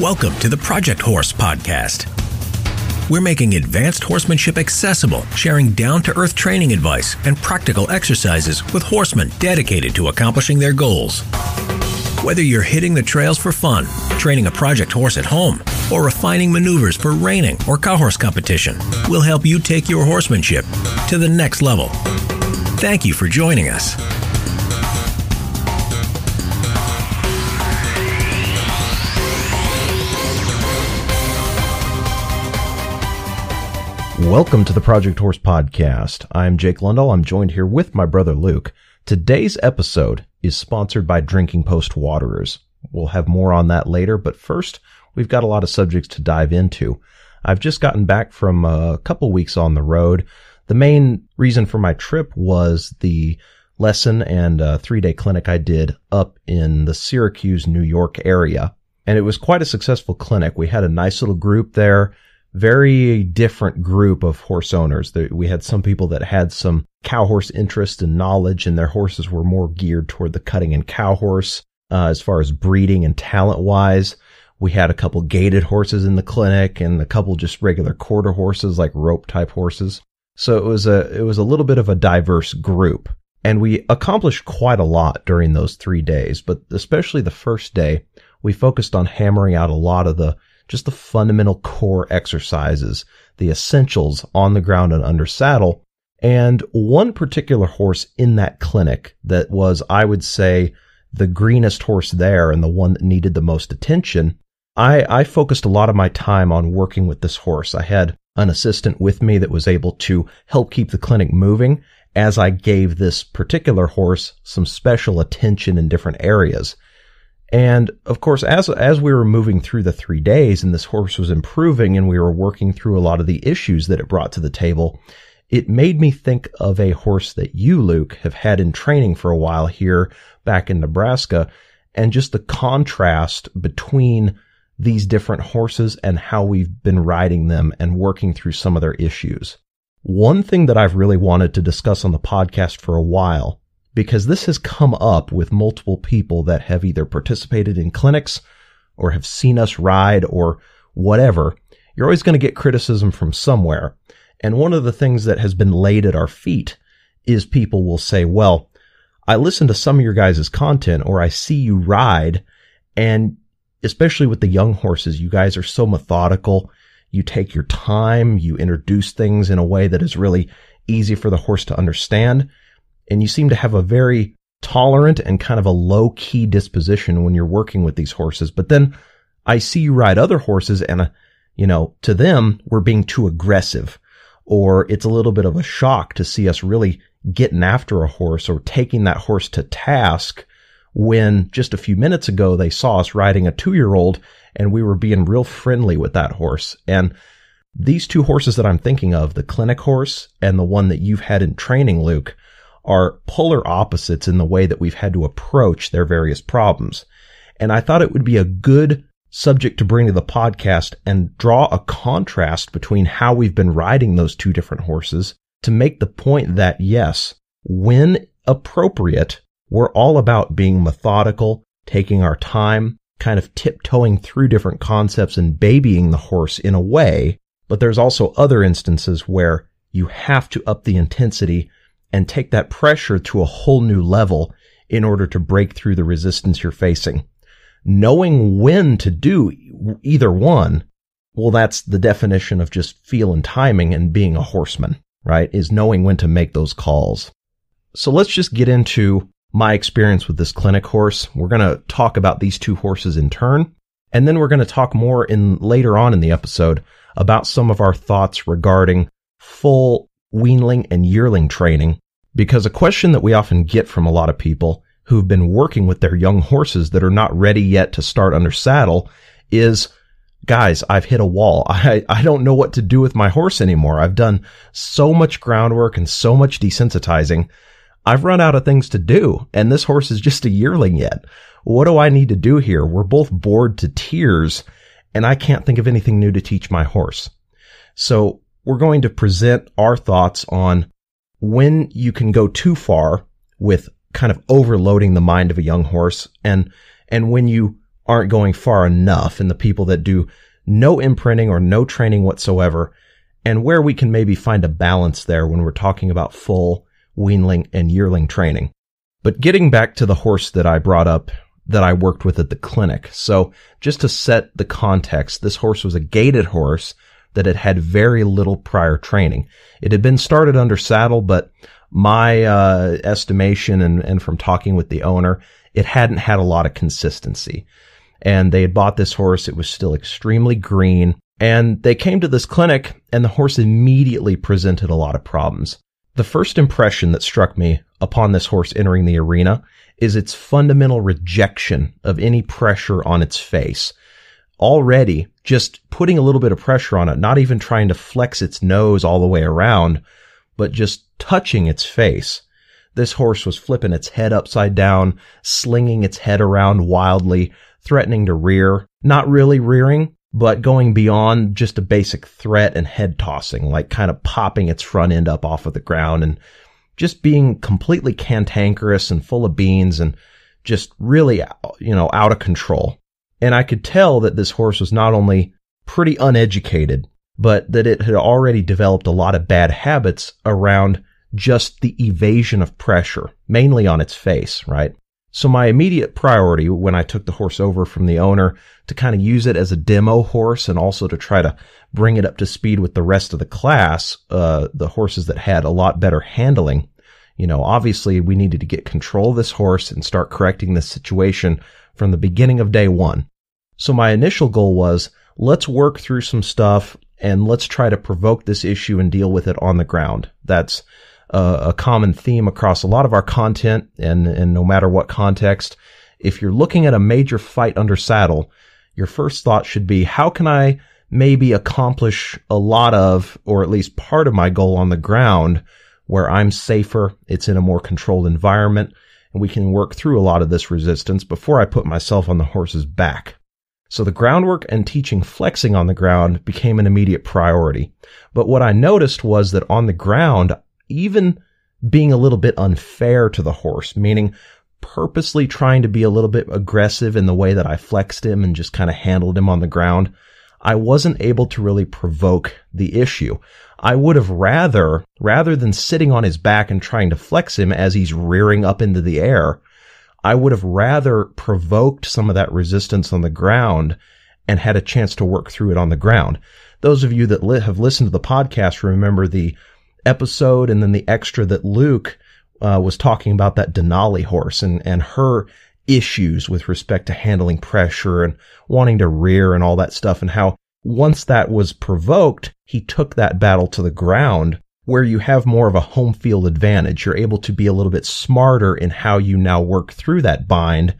Welcome to the Project Horse Podcast. We're making advanced horsemanship accessible, sharing down to earth training advice and practical exercises with horsemen dedicated to accomplishing their goals. Whether you're hitting the trails for fun, training a project horse at home, or refining maneuvers for reining or cow horse competition, we'll help you take your horsemanship to the next level. Thank you for joining us. Welcome to the Project Horse Podcast. I'm Jake Lundell. I'm joined here with my brother Luke. Today's episode is sponsored by Drinking Post Waterers. We'll have more on that later, but first, we've got a lot of subjects to dive into. I've just gotten back from a couple weeks on the road. The main reason for my trip was the lesson and uh, three day clinic I did up in the Syracuse, New York area. And it was quite a successful clinic. We had a nice little group there very different group of horse owners. We had some people that had some cow horse interest and knowledge, and their horses were more geared toward the cutting and cow horse uh, as far as breeding and talent wise. We had a couple gaited horses in the clinic and a couple just regular quarter horses, like rope type horses. So it was a it was a little bit of a diverse group. And we accomplished quite a lot during those three days, but especially the first day, we focused on hammering out a lot of the just the fundamental core exercises, the essentials on the ground and under saddle. And one particular horse in that clinic that was, I would say, the greenest horse there and the one that needed the most attention. I, I focused a lot of my time on working with this horse. I had an assistant with me that was able to help keep the clinic moving as I gave this particular horse some special attention in different areas. And of course, as, as we were moving through the three days and this horse was improving and we were working through a lot of the issues that it brought to the table, it made me think of a horse that you, Luke, have had in training for a while here back in Nebraska and just the contrast between these different horses and how we've been riding them and working through some of their issues. One thing that I've really wanted to discuss on the podcast for a while because this has come up with multiple people that have either participated in clinics or have seen us ride or whatever. You're always going to get criticism from somewhere. And one of the things that has been laid at our feet is people will say, well, I listen to some of your guys' content or I see you ride and especially with the young horses, you guys are so methodical. You take your time. You introduce things in a way that is really easy for the horse to understand and you seem to have a very tolerant and kind of a low key disposition when you're working with these horses. But then I see you ride other horses and, uh, you know, to them, we're being too aggressive or it's a little bit of a shock to see us really getting after a horse or taking that horse to task when just a few minutes ago they saw us riding a two year old and we were being real friendly with that horse. And these two horses that I'm thinking of, the clinic horse and the one that you've had in training, Luke, are polar opposites in the way that we've had to approach their various problems. And I thought it would be a good subject to bring to the podcast and draw a contrast between how we've been riding those two different horses to make the point that yes, when appropriate, we're all about being methodical, taking our time, kind of tiptoeing through different concepts and babying the horse in a way. But there's also other instances where you have to up the intensity and take that pressure to a whole new level in order to break through the resistance you're facing. Knowing when to do either one, well, that's the definition of just feel and timing and being a horseman, right? Is knowing when to make those calls. So let's just get into my experience with this clinic horse. We're going to talk about these two horses in turn. And then we're going to talk more in later on in the episode about some of our thoughts regarding full weanling and yearling training because a question that we often get from a lot of people who've been working with their young horses that are not ready yet to start under saddle is, guys, I've hit a wall. I, I don't know what to do with my horse anymore. I've done so much groundwork and so much desensitizing. I've run out of things to do and this horse is just a yearling yet. What do I need to do here? We're both bored to tears and I can't think of anything new to teach my horse. So we're going to present our thoughts on when you can go too far with kind of overloading the mind of a young horse and, and when you aren't going far enough and the people that do no imprinting or no training whatsoever and where we can maybe find a balance there when we're talking about full weanling and yearling training. But getting back to the horse that I brought up that I worked with at the clinic. So just to set the context, this horse was a gaited horse that it had very little prior training. It had been started under saddle, but my uh, estimation and, and from talking with the owner, it hadn't had a lot of consistency. And they had bought this horse. It was still extremely green. And they came to this clinic and the horse immediately presented a lot of problems. The first impression that struck me upon this horse entering the arena is its fundamental rejection of any pressure on its face. Already, just putting a little bit of pressure on it, not even trying to flex its nose all the way around, but just touching its face. This horse was flipping its head upside down, slinging its head around wildly, threatening to rear, not really rearing, but going beyond just a basic threat and head tossing, like kind of popping its front end up off of the ground and just being completely cantankerous and full of beans and just really, you know, out of control. And I could tell that this horse was not only pretty uneducated, but that it had already developed a lot of bad habits around just the evasion of pressure, mainly on its face, right? So my immediate priority when I took the horse over from the owner to kind of use it as a demo horse and also to try to bring it up to speed with the rest of the class, uh, the horses that had a lot better handling. You know, obviously we needed to get control of this horse and start correcting this situation from the beginning of day one. So my initial goal was let's work through some stuff and let's try to provoke this issue and deal with it on the ground. That's a common theme across a lot of our content and, and no matter what context. If you're looking at a major fight under saddle, your first thought should be, how can I maybe accomplish a lot of, or at least part of my goal on the ground where I'm safer, it's in a more controlled environment, and we can work through a lot of this resistance before I put myself on the horse's back. So the groundwork and teaching flexing on the ground became an immediate priority. But what I noticed was that on the ground, even being a little bit unfair to the horse, meaning purposely trying to be a little bit aggressive in the way that I flexed him and just kind of handled him on the ground, I wasn't able to really provoke the issue. I would have rather, rather than sitting on his back and trying to flex him as he's rearing up into the air, I would have rather provoked some of that resistance on the ground and had a chance to work through it on the ground. Those of you that li- have listened to the podcast remember the episode and then the extra that Luke uh, was talking about that Denali horse and, and her issues with respect to handling pressure and wanting to rear and all that stuff and how once that was provoked, he took that battle to the ground where you have more of a home field advantage. You're able to be a little bit smarter in how you now work through that bind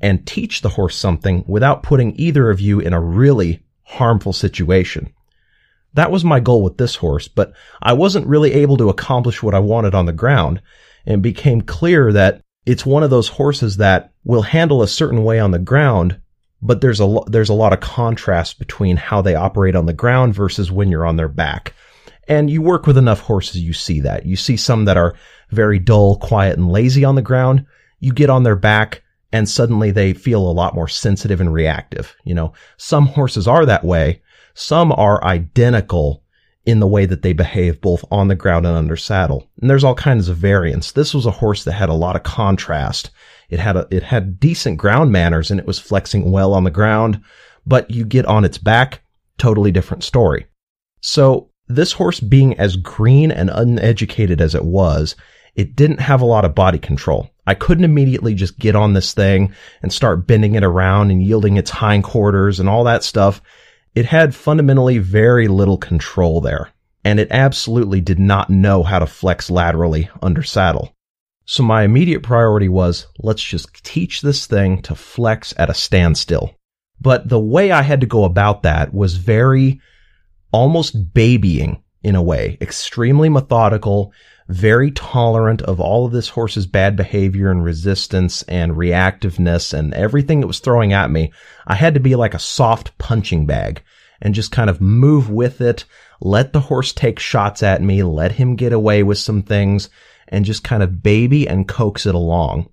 and teach the horse something without putting either of you in a really harmful situation. That was my goal with this horse, but I wasn't really able to accomplish what I wanted on the ground and became clear that it's one of those horses that will handle a certain way on the ground, but there's a, lo- there's a lot of contrast between how they operate on the ground versus when you're on their back. And you work with enough horses, you see that. You see some that are very dull, quiet, and lazy on the ground. You get on their back and suddenly they feel a lot more sensitive and reactive. You know, some horses are that way, some are identical in the way that they behave both on the ground and under saddle. And there's all kinds of variants. This was a horse that had a lot of contrast. It had a, it had decent ground manners and it was flexing well on the ground, but you get on its back, totally different story. So this horse being as green and uneducated as it was, it didn't have a lot of body control. I couldn't immediately just get on this thing and start bending it around and yielding its hindquarters and all that stuff it had fundamentally very little control there, and it absolutely did not know how to flex laterally under saddle. So my immediate priority was let's just teach this thing to flex at a standstill. But the way I had to go about that was very almost babying in a way, extremely methodical, very tolerant of all of this horse's bad behavior and resistance and reactiveness and everything it was throwing at me. I had to be like a soft punching bag and just kind of move with it. Let the horse take shots at me. Let him get away with some things and just kind of baby and coax it along.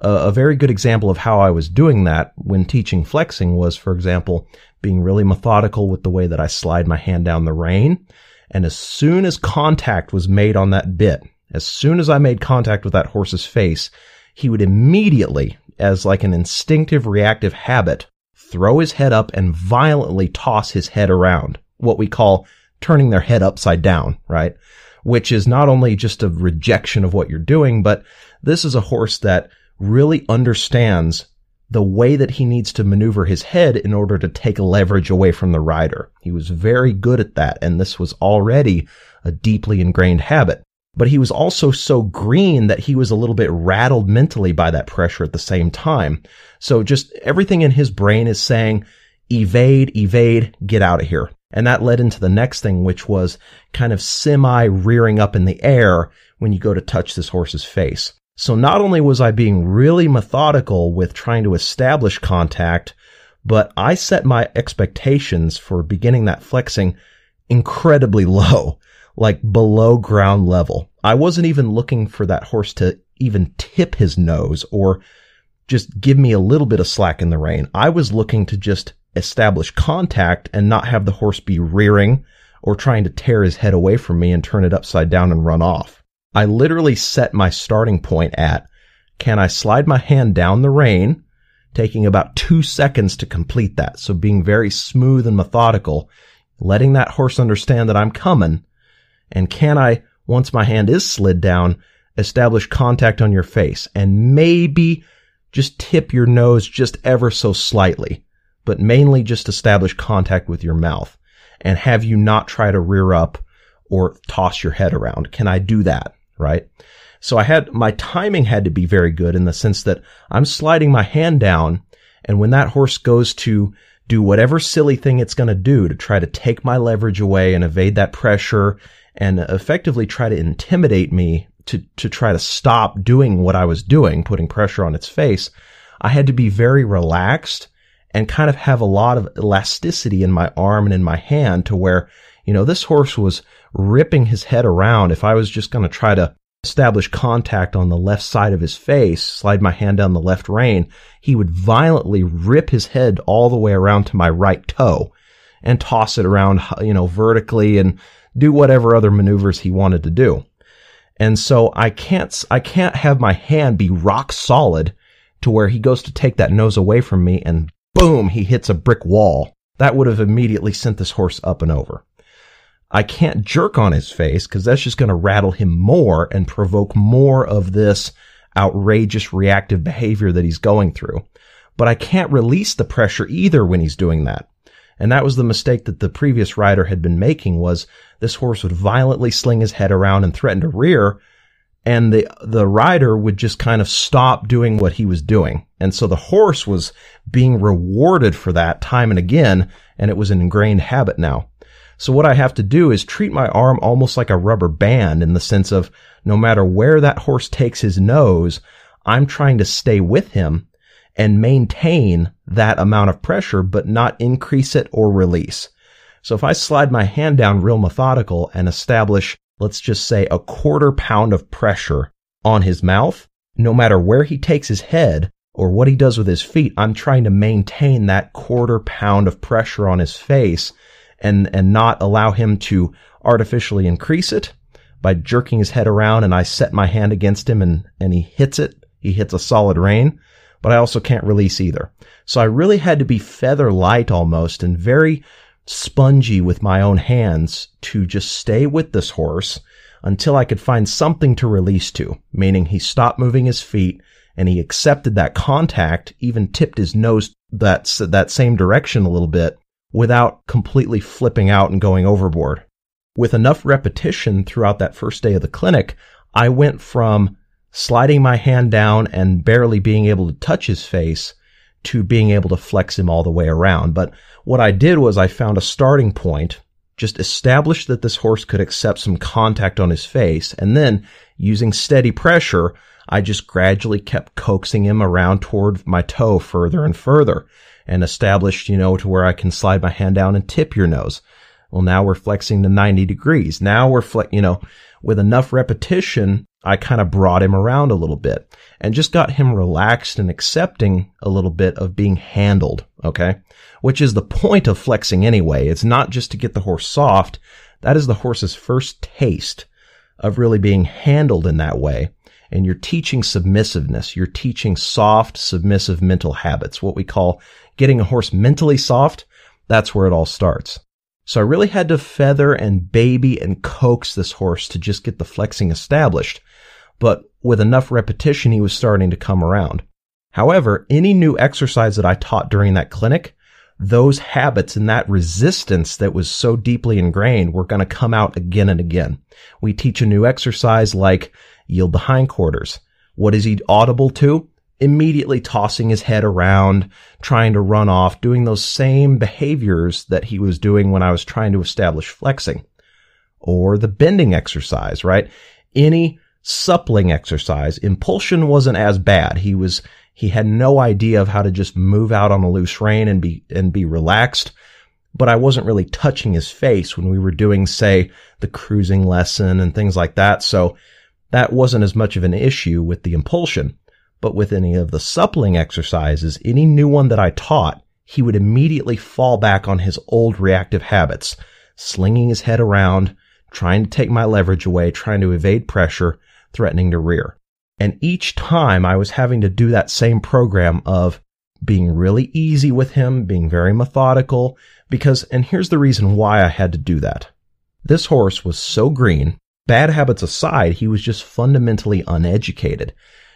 A, very good example of how I was doing that when teaching flexing was, for example, being really methodical with the way that I slide my hand down the rein. And as soon as contact was made on that bit, as soon as I made contact with that horse's face, he would immediately, as like an instinctive reactive habit, throw his head up and violently toss his head around, what we call turning their head upside down, right? Which is not only just a rejection of what you're doing, but this is a horse that really understands the way that he needs to maneuver his head in order to take leverage away from the rider. He was very good at that, and this was already a deeply ingrained habit. But he was also so green that he was a little bit rattled mentally by that pressure at the same time. So just everything in his brain is saying, evade, evade, get out of here. And that led into the next thing, which was kind of semi rearing up in the air when you go to touch this horse's face. So not only was I being really methodical with trying to establish contact, but I set my expectations for beginning that flexing incredibly low, like below ground level. I wasn't even looking for that horse to even tip his nose or just give me a little bit of slack in the rein. I was looking to just establish contact and not have the horse be rearing or trying to tear his head away from me and turn it upside down and run off. I literally set my starting point at can I slide my hand down the rein, taking about two seconds to complete that. So being very smooth and methodical, letting that horse understand that I'm coming. And can I, once my hand is slid down, establish contact on your face and maybe just tip your nose just ever so slightly, but mainly just establish contact with your mouth and have you not try to rear up or toss your head around. Can I do that? Right? So I had, my timing had to be very good in the sense that I'm sliding my hand down and when that horse goes to do whatever silly thing it's going to do to try to take my leverage away and evade that pressure and effectively try to intimidate me to, to try to stop doing what I was doing, putting pressure on its face, I had to be very relaxed and kind of have a lot of elasticity in my arm and in my hand to where, you know, this horse was ripping his head around. If I was just going to try to establish contact on the left side of his face, slide my hand down the left rein, he would violently rip his head all the way around to my right toe and toss it around, you know, vertically and do whatever other maneuvers he wanted to do. And so I can't, I can't have my hand be rock solid to where he goes to take that nose away from me and boom, he hits a brick wall. That would have immediately sent this horse up and over. I can't jerk on his face because that's just going to rattle him more and provoke more of this outrageous reactive behavior that he's going through. But I can't release the pressure either when he's doing that. And that was the mistake that the previous rider had been making was this horse would violently sling his head around and threaten to rear and the the rider would just kind of stop doing what he was doing. And so the horse was being rewarded for that time and again and it was an ingrained habit now. So what I have to do is treat my arm almost like a rubber band in the sense of no matter where that horse takes his nose, I'm trying to stay with him and maintain that amount of pressure, but not increase it or release. So if I slide my hand down real methodical and establish, let's just say a quarter pound of pressure on his mouth, no matter where he takes his head or what he does with his feet, I'm trying to maintain that quarter pound of pressure on his face and, and not allow him to artificially increase it by jerking his head around and I set my hand against him and, and he hits it. He hits a solid rein, but I also can't release either. So I really had to be feather light almost and very spongy with my own hands to just stay with this horse until I could find something to release to, meaning he stopped moving his feet and he accepted that contact, even tipped his nose that, that same direction a little bit without completely flipping out and going overboard. With enough repetition throughout that first day of the clinic, I went from sliding my hand down and barely being able to touch his face to being able to flex him all the way around. But what I did was I found a starting point, just established that this horse could accept some contact on his face, and then using steady pressure, I just gradually kept coaxing him around toward my toe further and further and established, you know, to where I can slide my hand down and tip your nose. Well, now we're flexing to 90 degrees. Now we're flex, you know, with enough repetition I kind of brought him around a little bit and just got him relaxed and accepting a little bit of being handled. Okay. Which is the point of flexing anyway. It's not just to get the horse soft. That is the horse's first taste of really being handled in that way. And you're teaching submissiveness. You're teaching soft, submissive mental habits, what we call getting a horse mentally soft. That's where it all starts. So I really had to feather and baby and coax this horse to just get the flexing established. But with enough repetition, he was starting to come around. However, any new exercise that I taught during that clinic, those habits and that resistance that was so deeply ingrained were going to come out again and again. We teach a new exercise like yield the hindquarters. What is he audible to? Immediately tossing his head around, trying to run off, doing those same behaviors that he was doing when I was trying to establish flexing. Or the bending exercise, right? Any suppling exercise, impulsion wasn't as bad. He was he had no idea of how to just move out on a loose rein and be, and be relaxed. But I wasn't really touching his face when we were doing, say, the cruising lesson and things like that. So that wasn't as much of an issue with the impulsion. But with any of the suppling exercises, any new one that I taught, he would immediately fall back on his old reactive habits, slinging his head around, trying to take my leverage away, trying to evade pressure, threatening to rear. And each time I was having to do that same program of being really easy with him, being very methodical, because, and here's the reason why I had to do that. This horse was so green, bad habits aside, he was just fundamentally uneducated.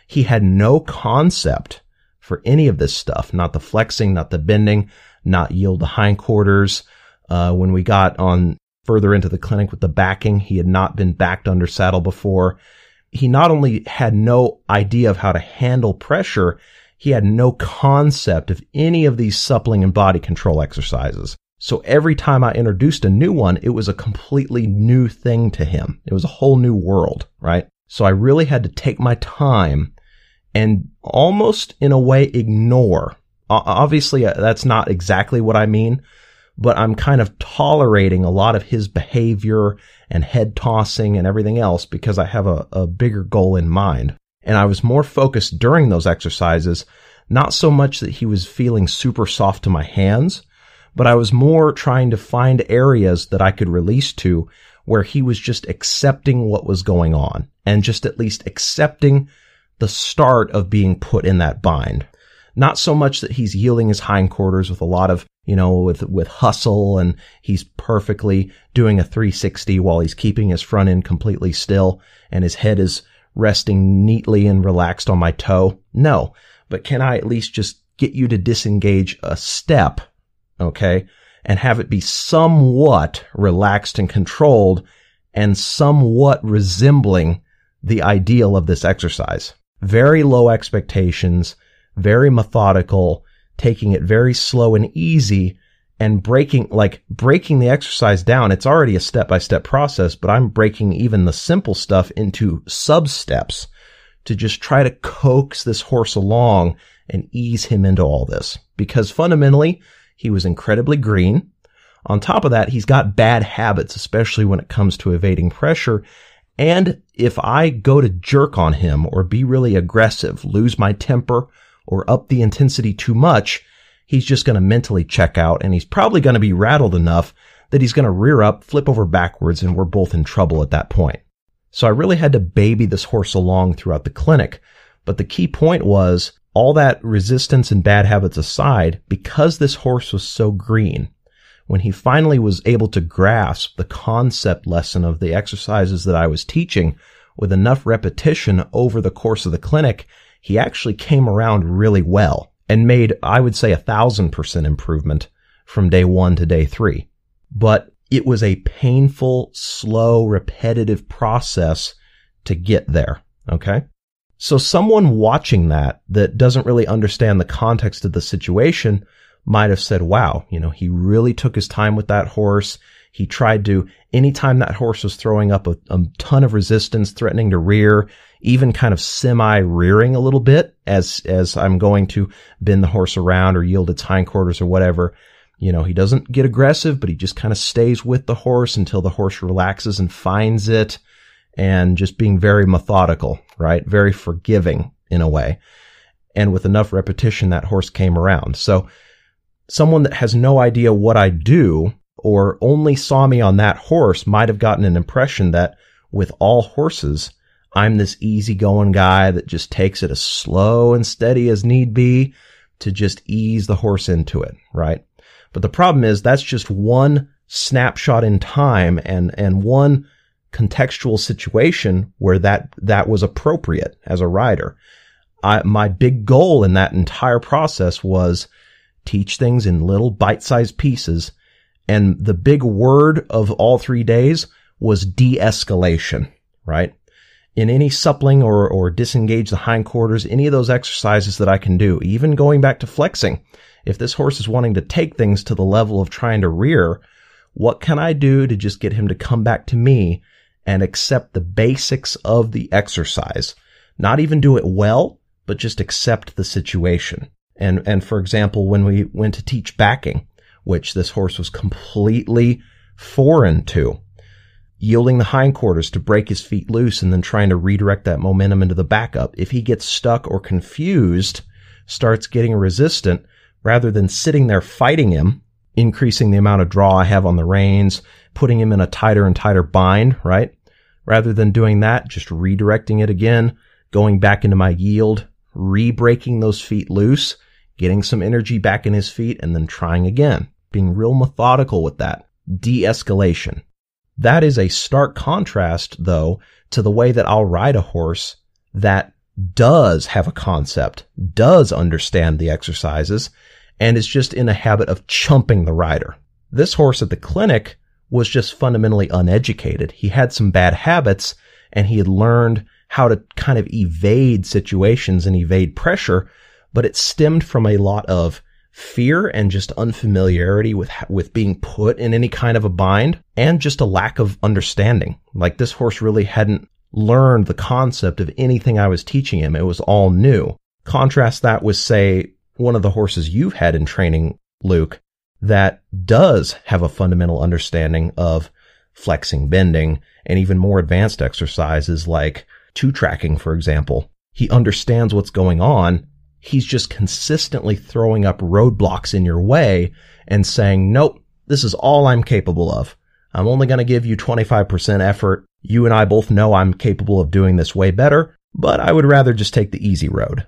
He had no concept for any of this stuff, not the flexing, not the bending, not yield the hindquarters. Uh, when we got on further into the clinic with the backing, he had not been backed under saddle before he not only had no idea of how to handle pressure, he had no concept of any of these suppling and body control exercises. So every time I introduced a new one, it was a completely new thing to him. It was a whole new world, right? So I really had to take my time and almost in a way ignore. Obviously, uh, that's not exactly what I mean, but I'm kind of tolerating a lot of his behavior and head tossing and everything else because I have a, a bigger goal in mind. And I was more focused during those exercises, not so much that he was feeling super soft to my hands, but I was more trying to find areas that I could release to where he was just accepting what was going on and just at least accepting the start of being put in that bind. Not so much that he's yielding his hindquarters with a lot of, you know, with, with hustle and he's perfectly doing a 360 while he's keeping his front end completely still and his head is resting neatly and relaxed on my toe. No, but can I at least just get you to disengage a step? Okay. And have it be somewhat relaxed and controlled and somewhat resembling the ideal of this exercise. Very low expectations very methodical, taking it very slow and easy and breaking, like breaking the exercise down. It's already a step by step process, but I'm breaking even the simple stuff into sub steps to just try to coax this horse along and ease him into all this because fundamentally he was incredibly green. On top of that, he's got bad habits, especially when it comes to evading pressure. And if I go to jerk on him or be really aggressive, lose my temper, or up the intensity too much, he's just going to mentally check out and he's probably going to be rattled enough that he's going to rear up, flip over backwards, and we're both in trouble at that point. So I really had to baby this horse along throughout the clinic. But the key point was all that resistance and bad habits aside, because this horse was so green, when he finally was able to grasp the concept lesson of the exercises that I was teaching with enough repetition over the course of the clinic, he actually came around really well and made, I would say, a thousand percent improvement from day one to day three. But it was a painful, slow, repetitive process to get there. Okay. So someone watching that that doesn't really understand the context of the situation might have said, wow, you know, he really took his time with that horse. He tried to, anytime that horse was throwing up a, a ton of resistance, threatening to rear, even kind of semi rearing a little bit as, as I'm going to bend the horse around or yield its hindquarters or whatever. You know, he doesn't get aggressive, but he just kind of stays with the horse until the horse relaxes and finds it. and just being very methodical, right? Very forgiving in a way. And with enough repetition, that horse came around. So someone that has no idea what I do or only saw me on that horse might have gotten an impression that with all horses, I'm this easygoing guy that just takes it as slow and steady as need be to just ease the horse into it, right? But the problem is that's just one snapshot in time and, and one contextual situation where that, that was appropriate as a rider. I, my big goal in that entire process was teach things in little bite-sized pieces. And the big word of all three days was de-escalation, right? In any suppling or, or disengage the hindquarters, any of those exercises that I can do, even going back to flexing. If this horse is wanting to take things to the level of trying to rear, what can I do to just get him to come back to me and accept the basics of the exercise? Not even do it well, but just accept the situation. And, and for example, when we went to teach backing, which this horse was completely foreign to, yielding the hindquarters to break his feet loose and then trying to redirect that momentum into the backup. If he gets stuck or confused, starts getting resistant, rather than sitting there fighting him, increasing the amount of draw I have on the reins, putting him in a tighter and tighter bind, right? Rather than doing that, just redirecting it again, going back into my yield, re-breaking those feet loose, getting some energy back in his feet, and then trying again. Being real methodical with that. De-escalation. That is a stark contrast, though, to the way that I'll ride a horse that does have a concept, does understand the exercises, and is just in a habit of chumping the rider. This horse at the clinic was just fundamentally uneducated. He had some bad habits and he had learned how to kind of evade situations and evade pressure, but it stemmed from a lot of fear and just unfamiliarity with with being put in any kind of a bind and just a lack of understanding. Like this horse really hadn't learned the concept of anything I was teaching him. It was all new. Contrast that with say one of the horses you've had in training, Luke, that does have a fundamental understanding of flexing, bending, and even more advanced exercises like two tracking, for example. He understands what's going on. He's just consistently throwing up roadblocks in your way and saying, nope, this is all I'm capable of. I'm only going to give you 25% effort. You and I both know I'm capable of doing this way better, but I would rather just take the easy road.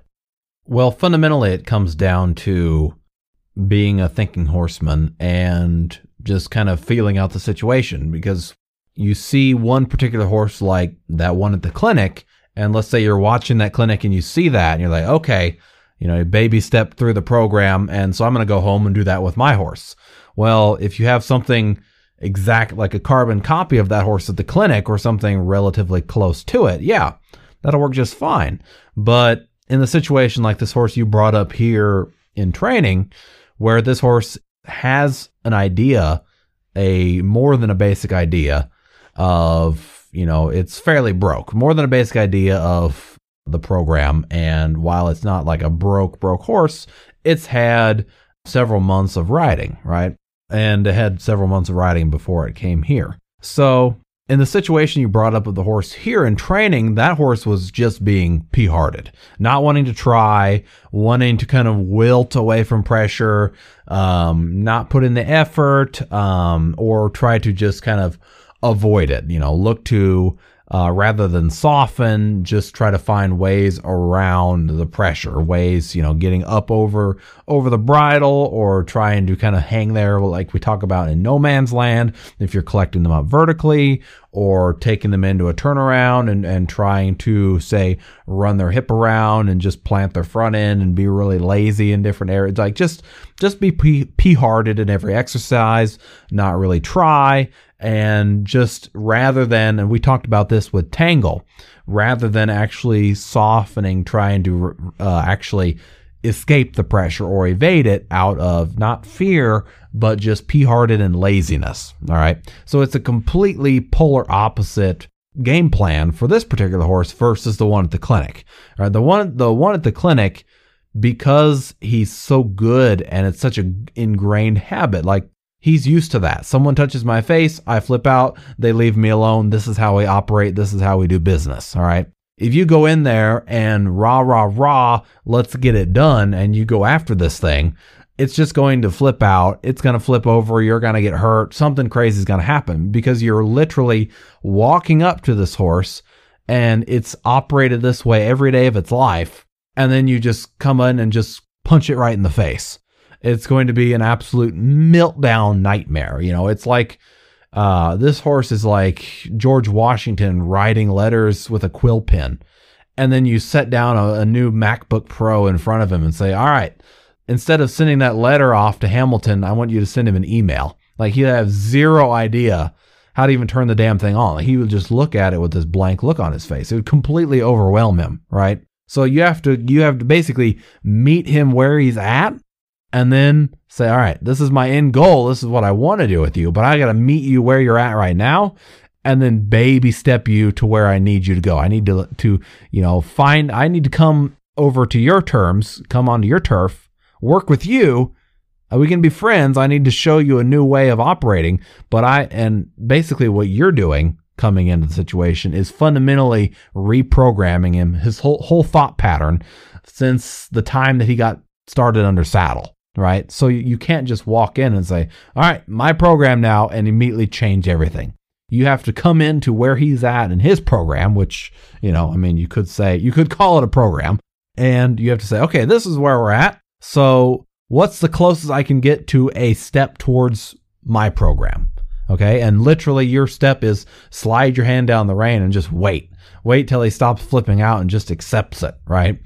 Well, fundamentally, it comes down to being a thinking horseman and just kind of feeling out the situation because you see one particular horse like that one at the clinic, and let's say you're watching that clinic and you see that, and you're like, okay, you know, baby step through the program, and so I'm going to go home and do that with my horse. Well, if you have something exact like a carbon copy of that horse at the clinic or something relatively close to it, yeah, that'll work just fine. But in the situation like this horse you brought up here in training, where this horse has an idea, a more than a basic idea, of, you know, it's fairly broke, more than a basic idea of the program. And while it's not like a broke, broke horse, it's had several months of riding, right? And it had several months of riding before it came here. So in the situation you brought up of the horse here in training, that horse was just being pea hearted, not wanting to try, wanting to kind of wilt away from pressure, um, not put in the effort, um, or try to just kind of avoid it. You know, look to uh, rather than soften, just try to find ways around the pressure, ways you know getting up over over the bridle or trying to kind of hang there, like we talk about in no man's land. If you're collecting them up vertically or taking them into a turnaround and and trying to say run their hip around and just plant their front end and be really lazy in different areas, like just just be pea hearted in every exercise, not really try and just rather than, and we talked about this with Tangle, rather than actually softening, trying to uh, actually escape the pressure or evade it out of not fear, but just pea hearted and laziness. All right. So it's a completely polar opposite game plan for this particular horse versus the one at the clinic. All right. The one, the one at the clinic, because he's so good and it's such an ingrained habit, like He's used to that. Someone touches my face, I flip out, they leave me alone. This is how we operate. This is how we do business. All right. If you go in there and rah, rah, rah, let's get it done, and you go after this thing, it's just going to flip out. It's going to flip over. You're going to get hurt. Something crazy is going to happen because you're literally walking up to this horse and it's operated this way every day of its life. And then you just come in and just punch it right in the face. It's going to be an absolute meltdown nightmare. You know, it's like uh, this horse is like George Washington writing letters with a quill pen. And then you set down a, a new MacBook Pro in front of him and say, All right, instead of sending that letter off to Hamilton, I want you to send him an email. Like he'd have zero idea how to even turn the damn thing on. Like he would just look at it with this blank look on his face. It would completely overwhelm him, right? So you have to you have to basically meet him where he's at and then say, "All right, this is my end goal. This is what I want to do with you, but I got to meet you where you're at right now." And then baby step you to where I need you to go. I need to to, you know, find I need to come over to your terms, come onto your turf work with you. Uh, we can be friends. I need to show you a new way of operating. But I, and basically what you're doing coming into the situation is fundamentally reprogramming him, his whole, whole thought pattern since the time that he got started under saddle, right? So you can't just walk in and say, all right, my program now, and immediately change everything. You have to come into where he's at in his program, which, you know, I mean, you could say, you could call it a program, and you have to say, okay, this is where we're at. So, what's the closest I can get to a step towards my program? Okay. And literally, your step is slide your hand down the rein and just wait. Wait till he stops flipping out and just accepts it. Right.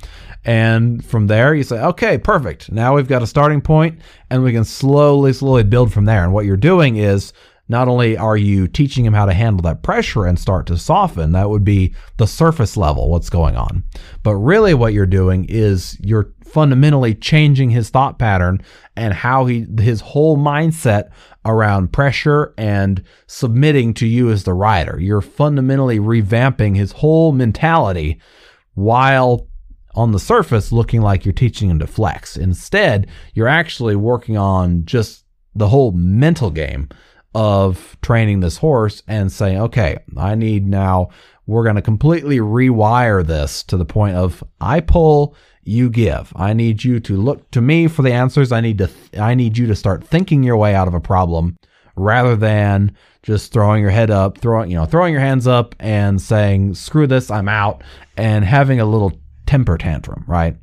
And from there, you say, okay, perfect. Now we've got a starting point and we can slowly, slowly build from there. And what you're doing is not only are you teaching him how to handle that pressure and start to soften, that would be the surface level, what's going on. But really, what you're doing is you're fundamentally changing his thought pattern and how he, his whole mindset around pressure and submitting to you as the rider. You're fundamentally revamping his whole mentality while on the surface looking like you're teaching him to flex. Instead, you're actually working on just the whole mental game of training this horse and saying, okay, I need now, we're going to completely rewire this to the point of I pull, you give. I need you to look to me for the answers. I need to, th- I need you to start thinking your way out of a problem rather than just throwing your head up, throwing, you know, throwing your hands up and saying, screw this, I'm out and having a little temper tantrum, right?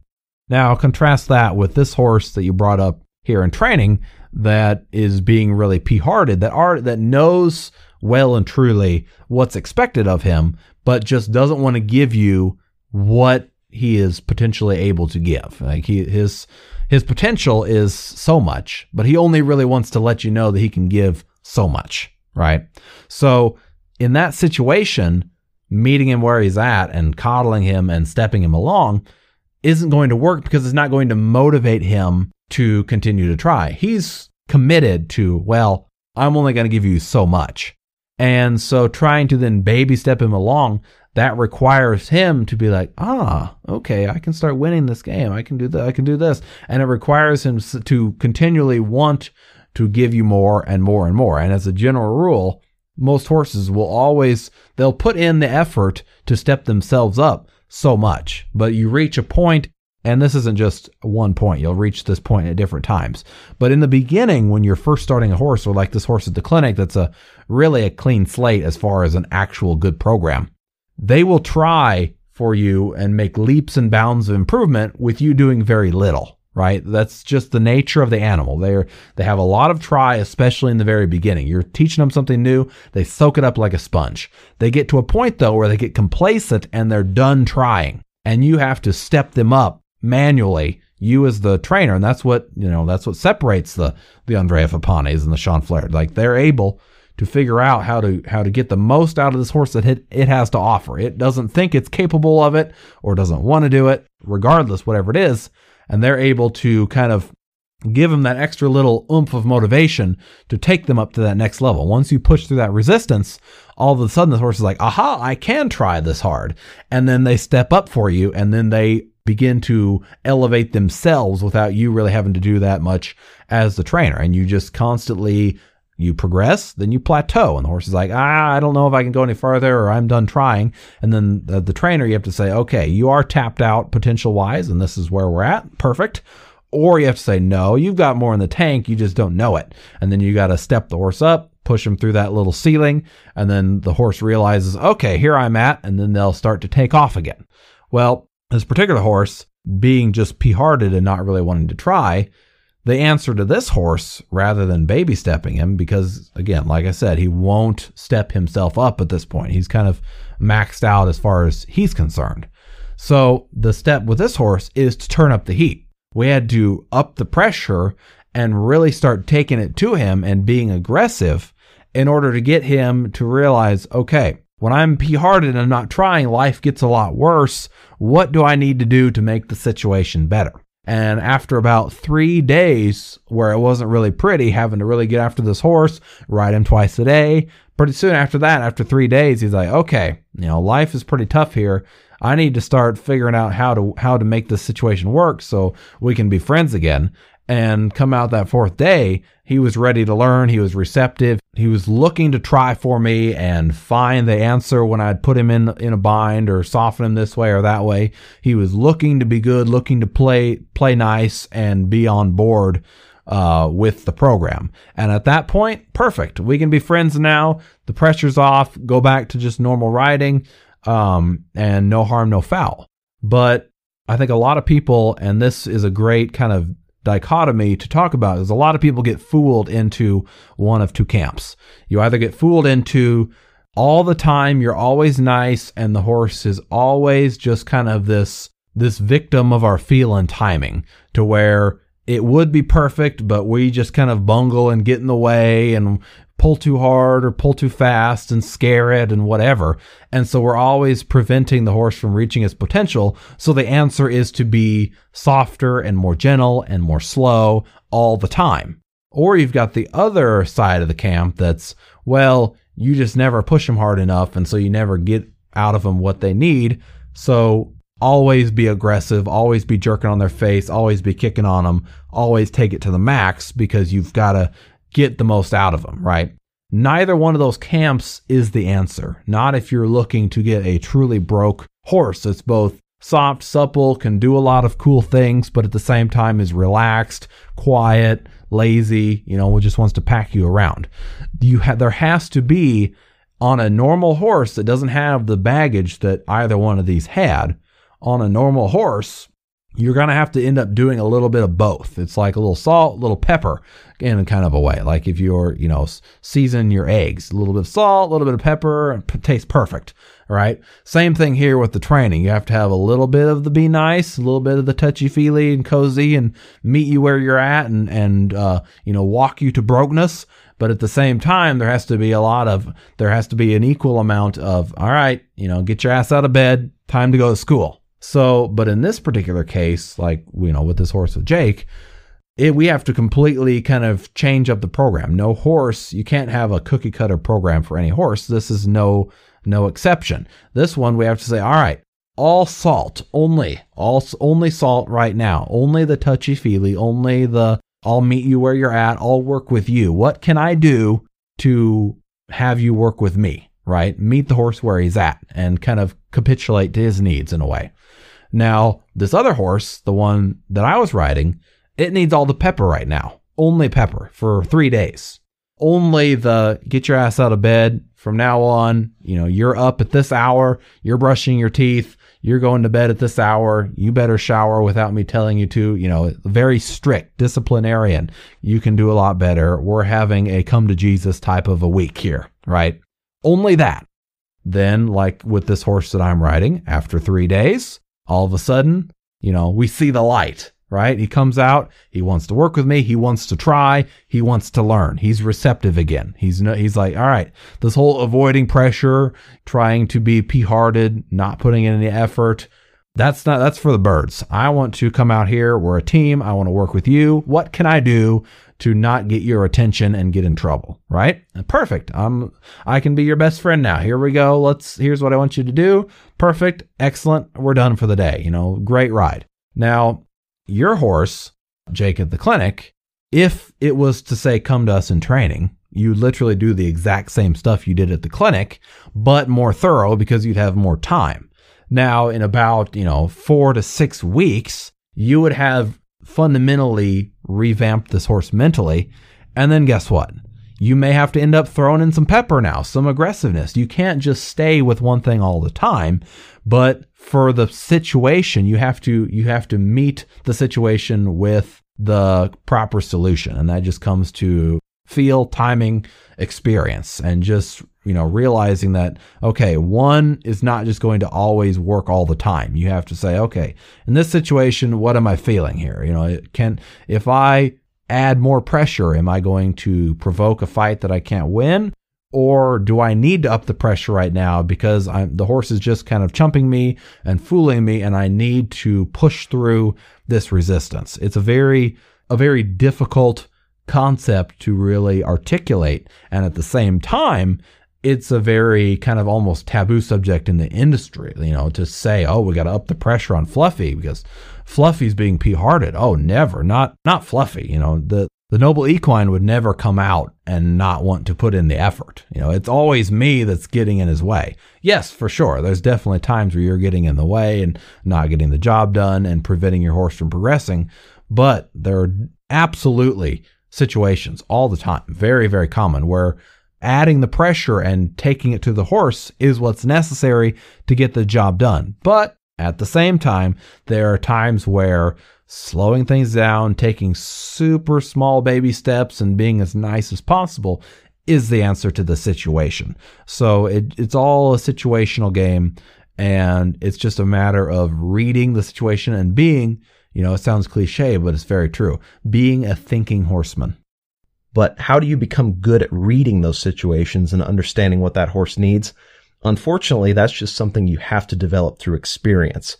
Now contrast that with this horse that you brought up here in training that is being really p-hearted that are that knows well and truly what's expected of him but just doesn't want to give you what he is potentially able to give like he his his potential is so much but he only really wants to let you know that he can give so much right so in that situation meeting him where he's at and coddling him and stepping him along isn't going to work because it's not going to motivate him to continue to try. He's committed to, well, I'm only going to give you so much. And so trying to then baby step him along, that requires him to be like, ah, okay, I can start winning this game. I can do that. I can do this. And it requires him to continually want to give you more and more and more. And as a general rule, most horses will always, they'll put in the effort to step themselves up so much, but you reach a point and this isn't just one point. You'll reach this point at different times. But in the beginning, when you're first starting a horse, or like this horse at the clinic, that's a really a clean slate as far as an actual good program. They will try for you and make leaps and bounds of improvement with you doing very little, right? That's just the nature of the animal. They're, they have a lot of try, especially in the very beginning. You're teaching them something new. They soak it up like a sponge. They get to a point though where they get complacent and they're done trying and you have to step them up manually you as the trainer and that's what you know that's what separates the the Andrea Fappanis and the Sean Flair like they're able to figure out how to how to get the most out of this horse that it, it has to offer it doesn't think it's capable of it or doesn't want to do it regardless whatever it is and they're able to kind of give them that extra little oomph of motivation to take them up to that next level. Once you push through that resistance, all of a sudden the horse is like, aha, I can try this hard. And then they step up for you and then they begin to elevate themselves without you really having to do that much as the trainer. And you just constantly you progress, then you plateau, and the horse is like, ah, I don't know if I can go any further, or I'm done trying. And then the, the trainer, you have to say, okay, you are tapped out potential wise, and this is where we're at. Perfect. Or you have to say, no, you've got more in the tank, you just don't know it. And then you got to step the horse up, push him through that little ceiling, and then the horse realizes, okay, here I'm at, and then they'll start to take off again. Well, this particular horse, being just pea hearted and not really wanting to try, the answer to this horse rather than baby stepping him because again like i said he won't step himself up at this point. He's kind of maxed out as far as he's concerned. So the step with this horse is to turn up the heat. We had to up the pressure and really start taking it to him and being aggressive in order to get him to realize okay when i'm pea-hearted and I'm not trying life gets a lot worse. What do i need to do to make the situation better and after about three days, where it wasn't really pretty, having to really get after this horse, ride him twice a day, pretty soon after that, after three days, he's like, okay, you know, life is pretty tough here. I need to start figuring out how to how to make this situation work so we can be friends again and come out that fourth day, he was ready to learn. He was receptive. He was looking to try for me and find the answer when I'd put him in in a bind or soften him this way or that way. He was looking to be good, looking to play play nice and be on board uh, with the program. And at that point, perfect. We can be friends now. The pressure's off. Go back to just normal riding, um, and no harm, no foul. But I think a lot of people, and this is a great kind of dichotomy to talk about is a lot of people get fooled into one of two camps. You either get fooled into all the time you're always nice and the horse is always just kind of this this victim of our feel and timing to where it would be perfect but we just kind of bungle and get in the way and pull too hard or pull too fast and scare it and whatever. And so we're always preventing the horse from reaching its potential. So the answer is to be softer and more gentle and more slow all the time. Or you've got the other side of the camp that's, well, you just never push them hard enough. And so you never get out of them what they need. So always be aggressive, always be jerking on their face, always be kicking on them, always take it to the max because you've got to get the most out of them, right? Neither one of those camps is the answer. Not if you're looking to get a truly broke horse that's both soft, supple, can do a lot of cool things, but at the same time is relaxed, quiet, lazy, you know, just wants to pack you around. You ha- there has to be on a normal horse that doesn't have the baggage that either one of these had. On a normal horse, you're going to have to end up doing a little bit of both. It's like a little salt, a little pepper in kind of a way. Like if you're, you know, season your eggs, a little bit of salt, a little bit of pepper, and p- tastes perfect. Right. Same thing here with the training. You have to have a little bit of the be nice, a little bit of the touchy feely and cozy and meet you where you're at and, and, uh, you know, walk you to brokenness. But at the same time, there has to be a lot of, there has to be an equal amount of, all right, you know, get your ass out of bed, time to go to school so, but in this particular case, like, you know, with this horse with Jake, it, we have to completely kind of change up the program. No horse, you can't have a cookie cutter program for any horse. This is no, no exception. This one, we have to say, all right, all salt only, all, only salt right now, only the touchy feely, only the, I'll meet you where you're at. I'll work with you. What can I do to have you work with me? Right? Meet the horse where he's at and kind of capitulate to his needs in a way. Now, this other horse, the one that I was riding, it needs all the pepper right now. Only pepper for three days. Only the get your ass out of bed from now on. You know, you're up at this hour, you're brushing your teeth, you're going to bed at this hour, you better shower without me telling you to. You know, very strict disciplinarian. You can do a lot better. We're having a come to Jesus type of a week here, right? Only that. Then, like with this horse that I'm riding, after three days, all of a sudden, you know, we see the light, right? He comes out, he wants to work with me, he wants to try, he wants to learn. He's receptive again. He's no, he's like, all right, this whole avoiding pressure, trying to be pea-hearted, not putting in any effort, that's not that's for the birds. I want to come out here, we're a team, I want to work with you. What can I do to not get your attention and get in trouble, right? Perfect. I'm I can be your best friend now. Here we go. Let's here's what I want you to do. Perfect. Excellent. We're done for the day. You know, great ride. Now, your horse, Jake at the clinic, if it was to say, come to us in training, you literally do the exact same stuff you did at the clinic, but more thorough because you'd have more time. Now, in about, you know, four to six weeks, you would have fundamentally revamped this horse mentally. And then guess what? You may have to end up throwing in some pepper now, some aggressiveness. You can't just stay with one thing all the time, but for the situation, you have to you have to meet the situation with the proper solution. And that just comes to feel, timing, experience, and just, you know, realizing that, okay, one is not just going to always work all the time. You have to say, okay, in this situation, what am I feeling here? You know, can, if I add more pressure, am I going to provoke a fight that I can't win? Or do I need to up the pressure right now because I'm, the horse is just kind of chumping me and fooling me and I need to push through this resistance? It's a very, a very difficult concept to really articulate. And at the same time, it's a very kind of almost taboo subject in the industry, you know, to say, oh, we got to up the pressure on Fluffy because Fluffy's being p-hearted. Oh, never, not not Fluffy. You know, the the noble equine would never come out and not want to put in the effort. You know, it's always me that's getting in his way. Yes, for sure. There's definitely times where you're getting in the way and not getting the job done and preventing your horse from progressing. But there are absolutely situations all the time, very, very common, where adding the pressure and taking it to the horse is what's necessary to get the job done. But at the same time, there are times where slowing things down, taking super small baby steps, and being as nice as possible is the answer to the situation. So it, it's all a situational game, and it's just a matter of reading the situation and being you know, it sounds cliche, but it's very true. Being a thinking horseman. But how do you become good at reading those situations and understanding what that horse needs? Unfortunately, that's just something you have to develop through experience.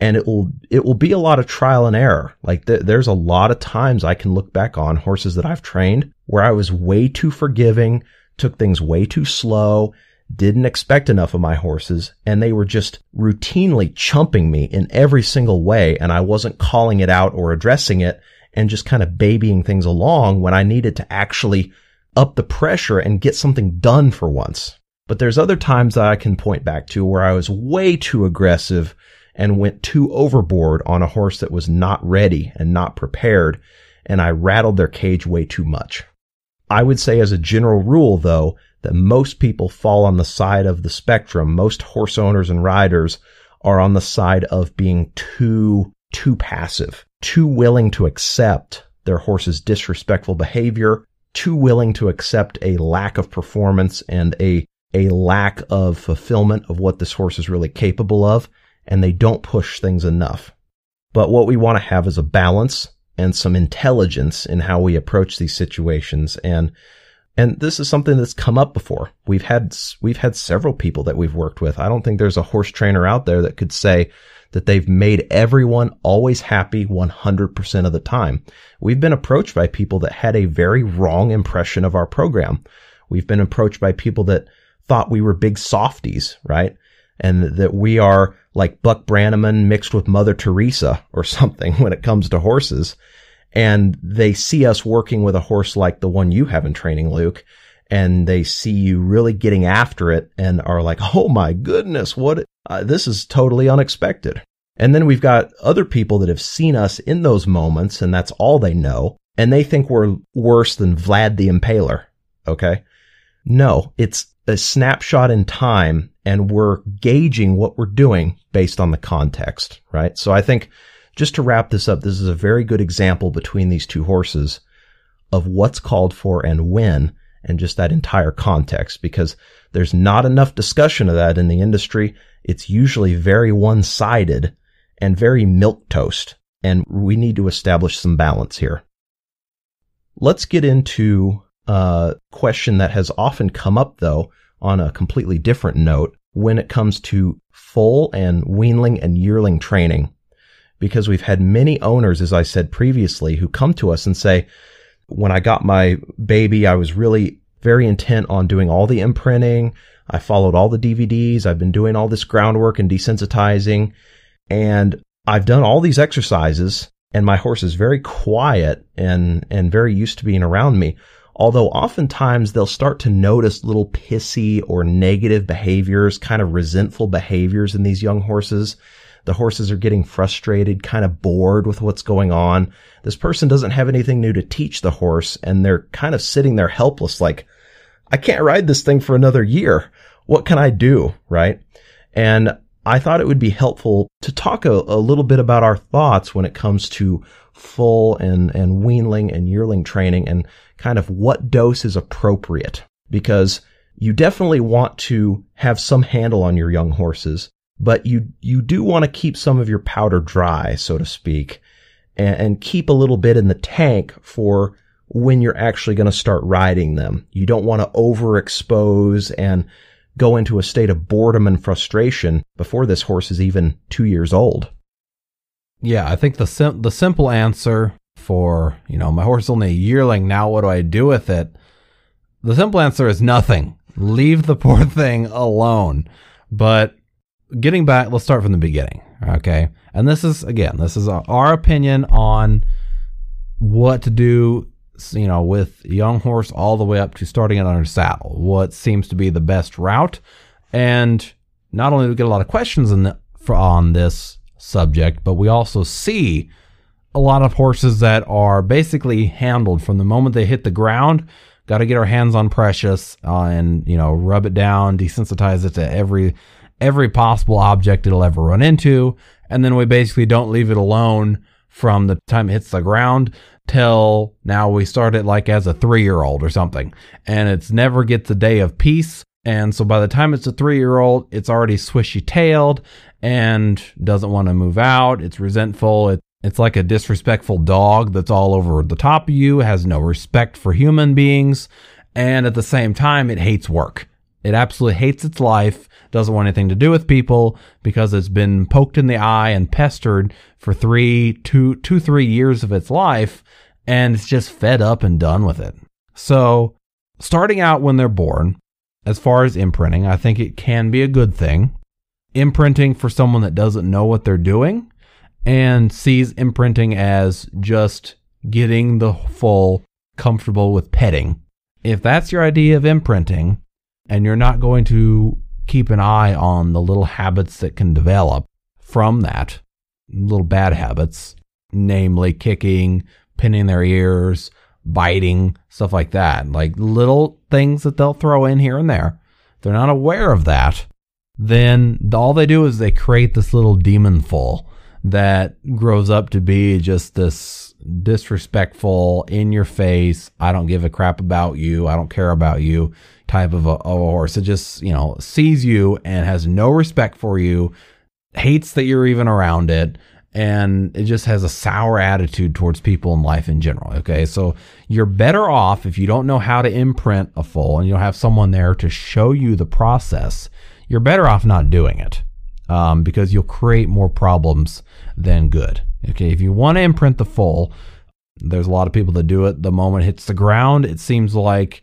And it will, it will be a lot of trial and error. Like th- there's a lot of times I can look back on horses that I've trained where I was way too forgiving, took things way too slow, didn't expect enough of my horses and they were just routinely chumping me in every single way. And I wasn't calling it out or addressing it and just kind of babying things along when I needed to actually up the pressure and get something done for once. But there's other times that I can point back to where I was way too aggressive and went too overboard on a horse that was not ready and not prepared. And I rattled their cage way too much. I would say as a general rule, though, that most people fall on the side of the spectrum. Most horse owners and riders are on the side of being too, too passive, too willing to accept their horse's disrespectful behavior, too willing to accept a lack of performance and a, a lack of fulfillment of what this horse is really capable of. And they don't push things enough. But what we want to have is a balance and some intelligence in how we approach these situations. And and this is something that's come up before. We've had, we've had several people that we've worked with. I don't think there's a horse trainer out there that could say that they've made everyone always happy 100% of the time. We've been approached by people that had a very wrong impression of our program. We've been approached by people that thought we were big softies, right? And that we are like Buck Brannaman mixed with Mother Teresa or something when it comes to horses and they see us working with a horse like the one you have in training, Luke, and they see you really getting after it and are like, "Oh my goodness, what uh, this is totally unexpected." And then we've got other people that have seen us in those moments and that's all they know, and they think we're worse than Vlad the Impaler. Okay? No, it's a snapshot in time and we're gauging what we're doing based on the context, right? So I think just to wrap this up, this is a very good example between these two horses of what's called for and when and just that entire context because there's not enough discussion of that in the industry. It's usually very one-sided and very milquetoast. And we need to establish some balance here. Let's get into a question that has often come up though on a completely different note when it comes to foal and weanling and yearling training because we've had many owners, as I said previously, who come to us and say, when I got my baby, I was really very intent on doing all the imprinting. I followed all the DVDs. I've been doing all this groundwork and desensitizing. And I've done all these exercises and my horse is very quiet and, and very used to being around me. Although oftentimes they'll start to notice little pissy or negative behaviors, kind of resentful behaviors in these young horses. The horses are getting frustrated, kind of bored with what's going on. This person doesn't have anything new to teach the horse and they're kind of sitting there helpless like, I can't ride this thing for another year. What can I do? Right. And I thought it would be helpful to talk a, a, little bit about our thoughts when it comes to foal and, and weanling and yearling training and kind of what dose is appropriate because you definitely want to have some handle on your young horses, but you, you do want to keep some of your powder dry, so to speak, and, and keep a little bit in the tank for when you're actually going to start riding them. You don't want to overexpose and go into a state of boredom and frustration before this horse is even two years old. Yeah, I think the sim- the simple answer for you know my horse is only a yearling now. What do I do with it? The simple answer is nothing. Leave the poor thing alone. But getting back, let's start from the beginning. Okay, and this is again, this is our opinion on what to do you know, with young horse all the way up to starting it on saddle, what seems to be the best route. And not only do we get a lot of questions the, for, on this subject, but we also see a lot of horses that are basically handled from the moment they hit the ground. Got to get our hands on Precious uh, and you know rub it down, desensitize it to every every possible object it'll ever run into, and then we basically don't leave it alone from the time it hits the ground till now we start it like as a three year old or something. And it's never gets a day of peace. And so by the time it's a three year old, it's already swishy tailed and doesn't want to move out. It's resentful. It, it's like a disrespectful dog that's all over the top of you, has no respect for human beings. And at the same time, it hates work. It absolutely hates its life, doesn't want anything to do with people because it's been poked in the eye and pestered for three, two, two, three years of its life and it's just fed up and done with it. So, starting out when they're born, as far as imprinting, I think it can be a good thing. Imprinting for someone that doesn't know what they're doing and sees imprinting as just getting the foal comfortable with petting. If that's your idea of imprinting and you're not going to keep an eye on the little habits that can develop from that, little bad habits, namely kicking, pinning their ears, biting, stuff like that. Like little things that they'll throw in here and there. They're not aware of that, then all they do is they create this little demon foal that grows up to be just this disrespectful, in your face, I don't give a crap about you, I don't care about you type of a, a horse. It just, you know, sees you and has no respect for you, hates that you're even around it, and it just has a sour attitude towards people in life in general. Okay. So you're better off if you don't know how to imprint a foal and you don't have someone there to show you the process, you're better off not doing it um, because you'll create more problems than good. Okay. If you want to imprint the foal, there's a lot of people that do it the moment it hits the ground. It seems like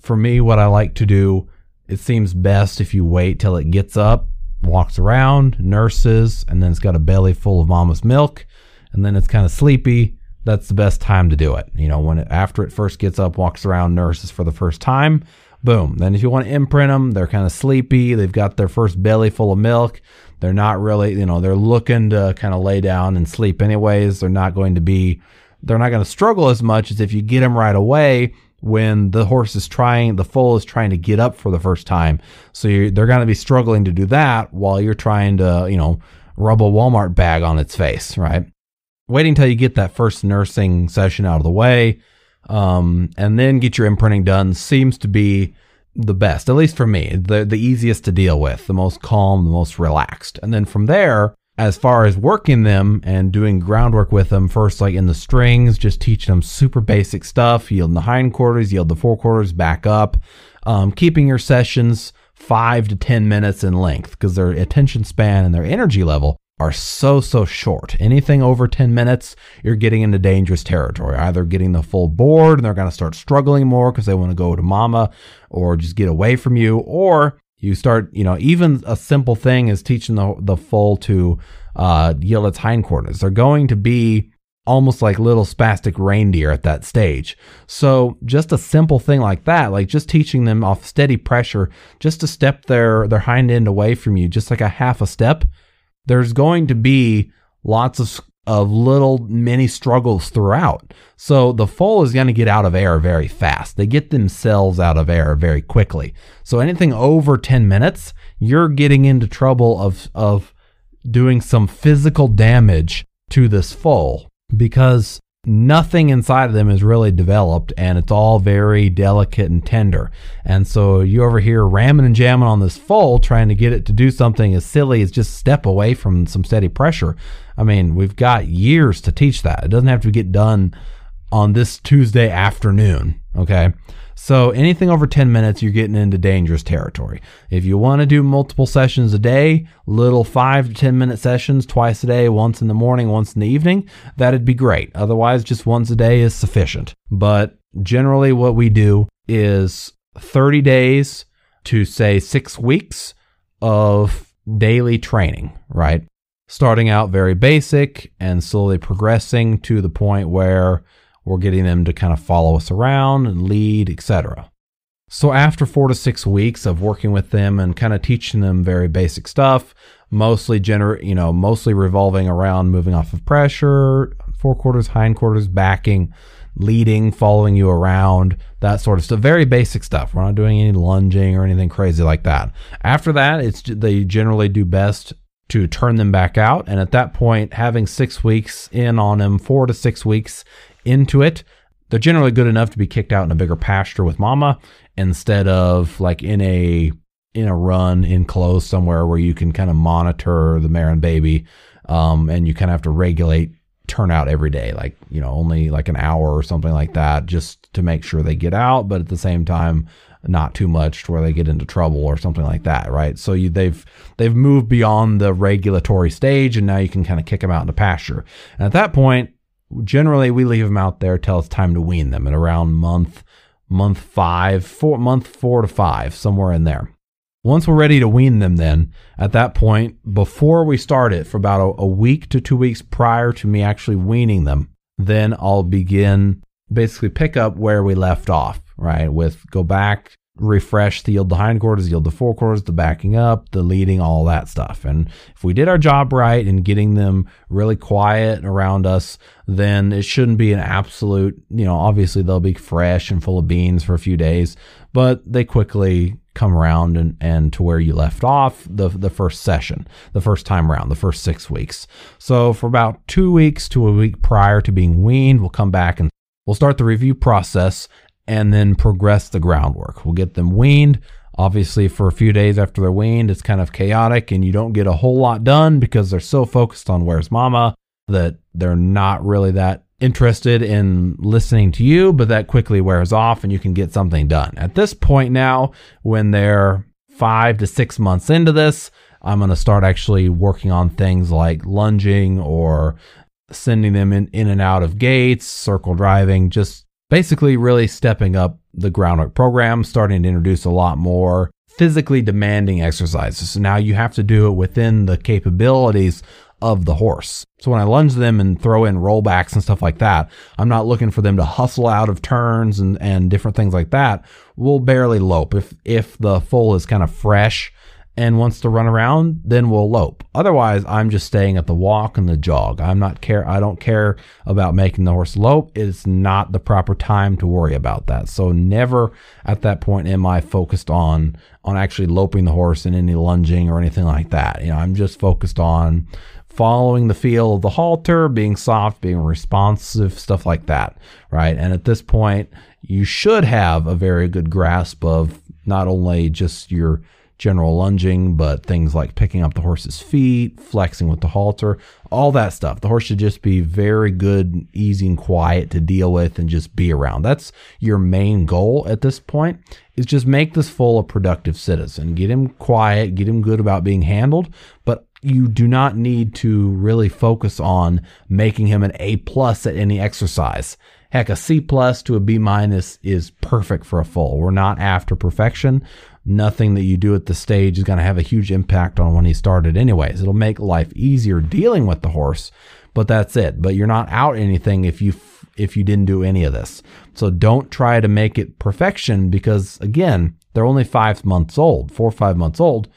for me, what I like to do, it seems best if you wait till it gets up walks around, nurses, and then it's got a belly full of mama's milk, and then it's kind of sleepy. That's the best time to do it. You know, when it, after it first gets up, walks around, nurses for the first time, boom. Then if you want to imprint them, they're kind of sleepy. They've got their first belly full of milk. They're not really, you know, they're looking to kind of lay down and sleep anyways. They're not going to be, they're not going to struggle as much as if you get them right away when the horse is trying, the foal is trying to get up for the first time. So they're going to be struggling to do that while you're trying to, you know, rub a Walmart bag on its face, right? Waiting until you get that first nursing session out of the way, um, and then get your imprinting done seems to be the best, at least for me, the the easiest to deal with, the most calm, the most relaxed. And then from there, as far as working them and doing groundwork with them, first like in the strings, just teaching them super basic stuff, yield the hindquarters, yield the forequarters, back up, um, keeping your sessions five to 10 minutes in length because their attention span and their energy level are so, so short. Anything over 10 minutes, you're getting into dangerous territory. Either getting the foal bored and they're going to start struggling more because they want to go to mama or just get away from you, or you start, you know, even a simple thing is teaching the, the foal to uh, yield its hindquarters. They're going to be almost like little spastic reindeer at that stage. So just a simple thing like that, like just teaching them off steady pressure, just to step their their hind end away from you, just like a half a step. There's going to be lots of of little mini struggles throughout. So the foal is going to get out of air very fast. They get themselves out of air very quickly. So anything over 10 minutes, you're getting into trouble of of doing some physical damage to this foal because nothing inside of them is really developed and it's all very delicate and tender. And so you over here ramming and jamming on this foal trying to get it to do something as silly as just step away from some steady pressure. I mean, we've got years to teach that. It doesn't have to get done on this Tuesday afternoon. Okay. So anything over 10 minutes, you're getting into dangerous territory. If you want to do multiple sessions a day, little five to 10 minute sessions twice a day, once in the morning, once in the evening, that'd be great. Otherwise, just once a day is sufficient. But generally, what we do is 30 days to say six weeks of daily training, right? Starting out very basic and slowly progressing to the point where we're getting them to kind of follow us around and lead, etc. So after four to six weeks of working with them and kind of teaching them very basic stuff, mostly gener- you know, mostly revolving around moving off of pressure, forequarters, hindquarters, backing, leading, following you around, that sort of stuff. Very basic stuff. We're not doing any lunging or anything crazy like that. After that, it's they generally do best to turn them back out, and at that point, having six weeks in on them, four to six weeks into it, they're generally good enough to be kicked out in a bigger pasture with mama instead of like in a in a run enclosed somewhere where you can kind of monitor the mare and baby um, and you kind of have to regulate turnout every day like you know only like an hour or something like that just to make sure they get out but at the same time not too much to where they get into trouble or something like that right? So you, they've they've moved beyond the regulatory stage and now you can kind of kick them out into pasture. And at that point generally we leave them out there till it's time to wean them at around month month five four month four to five somewhere in there. Once we're ready to wean them then at that point before we start it for about a, a week to two weeks prior to me actually weaning them then i'll begin basically pick up where we left off right? With go back refresh the yield the hindquarters, yield the forequarters, the backing up, the leading, all that stuff. And if we did our job right in getting them really quiet around us, then it shouldn't be an absolute, you know, obviously they'll be fresh and full of beans for a few days, but they quickly come around and, and to where you left off the the first session, the first time around, the first six weeks. So for about two weeks to a week prior to being weaned, we'll come back and we'll start the review process and then progress the groundwork. We'll get them weaned. Obviously, for a few days after they're weaned, it's kind of chaotic and you don't get a whole lot done because they're so focused on where's mama that they're not really that interested in listening to you, but that quickly wears off and you can get something done. At this point now, when they're five to six months into this, I'm going to start actually working on things like lunging or sending them in, in and out of gates, circle driving, just basically really stepping up the groundwork program, starting to introduce a lot more physically demanding exercises. So now you have to do it within the capabilities of the horse. So when I lunge them and throw in rollbacks and stuff like that, I'm not looking for them to hustle out of turns and, and different things like that. We'll barely lope. If if the foal is kind of fresh and wants to run around, then we'll lope. Otherwise, I'm just staying at the walk and the jog. I'm not care. I don't care about making the horse lope. It's not the proper time to worry about that. So never at that point am I focused on on actually loping the horse in any lunging or anything like that. You know, I'm just focused on following the feel of the halter, being soft, being responsive, stuff like that, right? And at this point, you should have a very good grasp of not only just your general lunging, but things like picking up the horse's feet, flexing with the halter, all that stuff. The horse should just be very good, easy, and quiet to deal with and just be around. That's your main goal at this point is just make this foal a productive citizen. Get him quiet, get him good about being handled, but you do not need to really focus on making him an A plus at any exercise. Heck, a C plus to a B minus is perfect for a foal. We're not after perfection. Nothing that you do at the stage is going to have a huge impact on when he started anyways. It'll make life easier dealing with the horse, but that's it. But you're not out anything if you if you didn't do any of this. So don't try to make it perfection because again, they're only 5 months old, 4 or 5 months old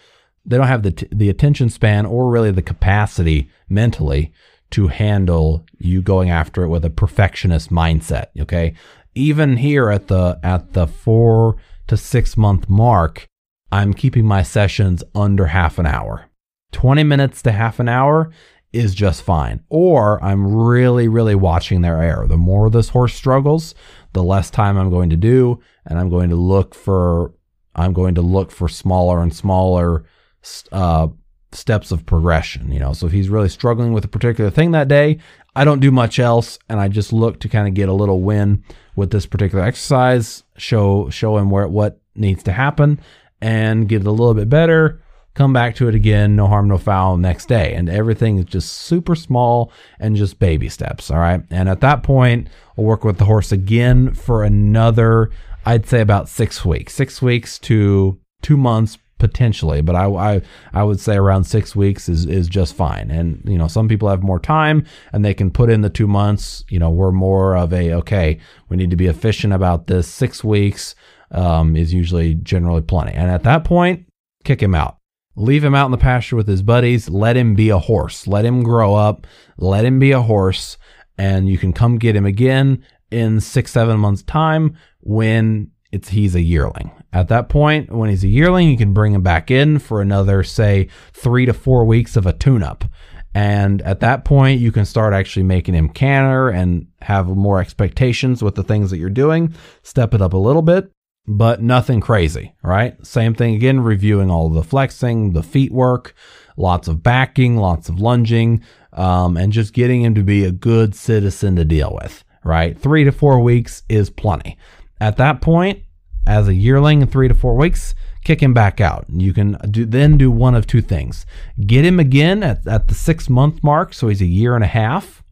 they don't have the t- the attention span or really the capacity mentally to handle you going after it with a perfectionist mindset. Okay, even here at the at the four to six month mark, I'm keeping my sessions under half an hour. 20 minutes to half an hour is just fine. Or I'm really, really watching their air. The more this horse struggles, the less time I'm going to do, and I'm going to look for I'm going to look for smaller and smaller uh, steps of progression. You know, so if he's really struggling with a particular thing that day, I don't do much else, and I just look to kind of get a little win with this particular exercise, show show him where what needs to happen, and get it a little bit better. Come back to it again, no harm, no foul next day. And everything is just super small and just baby steps. All right. And at that point, I'll work with the horse again for another, I'd say about six weeks, six weeks to two months potentially, but I, I I would say around six weeks is is just fine. And you know, some people have more time and they can put in the two months. You know, we're more of a okay, we need to be efficient about this. Six weeks um, is usually generally plenty. And at that point, kick him out. Leave him out in the pasture with his buddies. Let him be a horse. Let him grow up. Let him be a horse. And you can come get him again in six, seven months' time when it's he's a yearling. At that point, when he's a yearling, you can bring him back in for another, say, three to four weeks of a tune up. And at that point, you can start actually making him canter and have more expectations with the things that you're doing. Step it up a little bit, but nothing crazy, right? Same thing again, reviewing all the flexing, the feet work, lots of backing, lots of lunging, um, and just getting him to be a good citizen to deal with, right? Three to four weeks is plenty. At that point, as a yearling in three to four weeks, kick him back out. You can do, then do one of two things get him again at, at the six month mark, so he's a year and a half,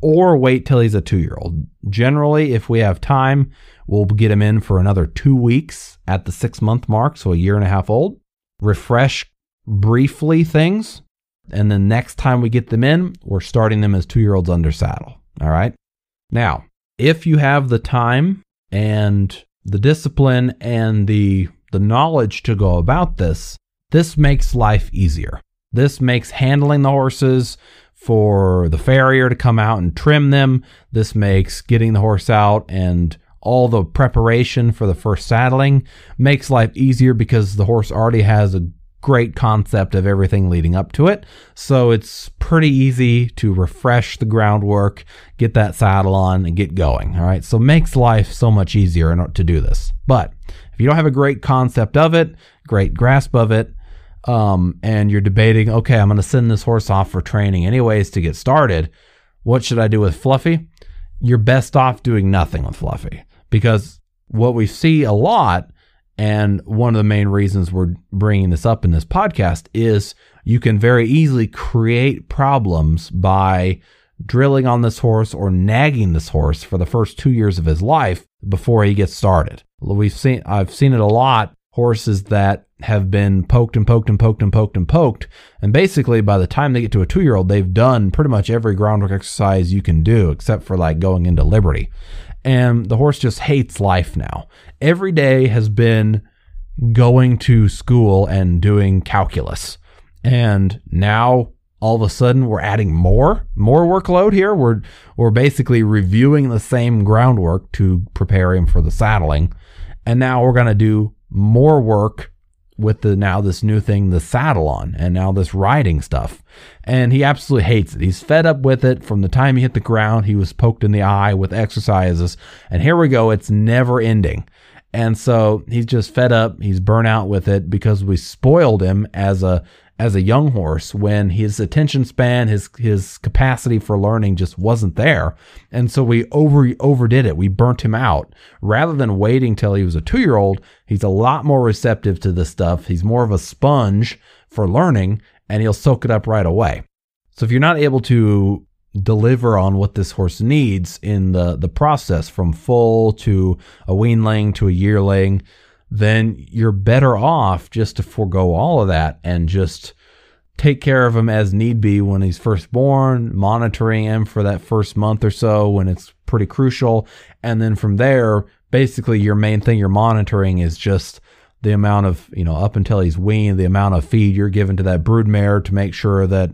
or wait till he's a two year old. Generally, if we have time, we'll get him in for another two weeks at the six month mark, so a year and a half old. Refresh briefly things. And then next time we get them in, we're starting them as two year olds under saddle. All right. Now, if you have the time and the discipline and the the knowledge to go about this, this makes life easier. This makes handling the horses for the farrier to come out and trim them. This makes getting the horse out and all the preparation for the first saddling makes life easier because the horse already has a great concept of everything leading up to it. So it's pretty easy to refresh the groundwork, get that saddle on, and get going. All right. So makes life so much easier to do this. But if you don't have a great concept of it, great grasp of it, um, and you're debating, okay, I'm going to send this horse off for training anyways to get started. What should I do with Fluffy? You're best off doing nothing with Fluffy because what we see a lot and one of the main reasons we're bringing this up in this podcast is you can very easily create problems by drilling on this horse or nagging this horse for the first two years of his life before he gets started. We've seen, I've seen it a lot. Horses that have been poked and poked and poked and poked and poked. And basically, by the time they get to a two year old, they've done pretty much every groundwork exercise you can do, except for like going into Liberty and the horse just hates life now. Every day has been going to school and doing calculus. And now all of a sudden we're adding more more workload here. We're we're basically reviewing the same groundwork to prepare him for the saddling. And now we're going to do more work with the now this new thing, the saddle on, and now this riding stuff. And he absolutely hates it. He's fed up with it from the time he hit the ground. He was poked in the eye with exercises. And here we go. It's never ending. And so he's just fed up. He's burnt out with it because we spoiled him as a as a young horse when his attention span, his his capacity for learning just wasn't there. And so we over overdid it. We burnt him out. Rather than waiting till he was a 2-year-old, he's a lot more receptive to this stuff. He's more of a sponge for learning and he'll soak it up right away. So if you're not able to deliver on what this horse needs in the, the process from foal to a weanling to a yearling, then you're better off just to forego all of that and just take care of him as need be when he's first born, monitoring him for that first month or so when it's pretty crucial. And then from there, basically your main thing you're monitoring is just the amount of, you know, up until he's weaned, the amount of feed you're giving to that brood mare to make sure that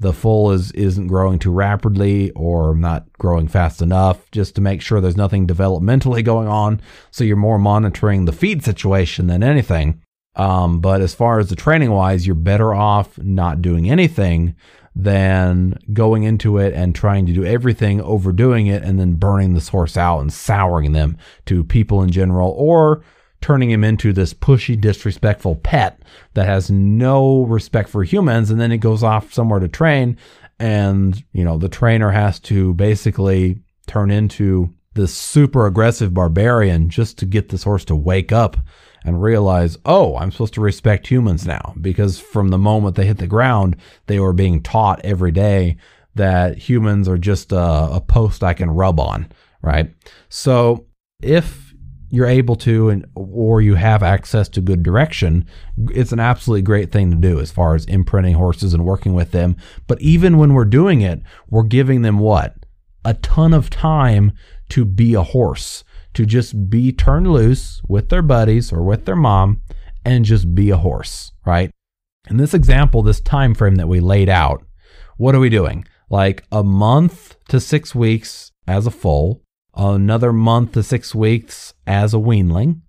the foal is isn't growing too rapidly or not growing fast enough just to make sure there's nothing developmentally going on. So you're more monitoring the feed situation than anything. Um, but as far as the training wise you're better off not doing anything than going into it and trying to do everything overdoing it and then burning this horse out and souring them to people in general or turning him into this pushy, disrespectful pet that has no respect for humans. And then he goes off somewhere to train. And, you know, the trainer has to basically turn into this super aggressive barbarian just to get this horse to wake up and realize, oh, I'm supposed to respect humans now. Because from the moment they hit the ground, they were being taught every day that humans are just a, a post I can rub on, right? So if you're able to and or you have access to good direction it's an absolutely great thing to do as far as imprinting horses and working with them. But even when we're doing it we're giving them what? A ton of time to be a horse to just be turned loose with their buddies or with their mom and just be a horse right? In this example this time frame that we laid out what are we doing? Like a month to 6 weeks as a foal another month to six weeks as a weanling,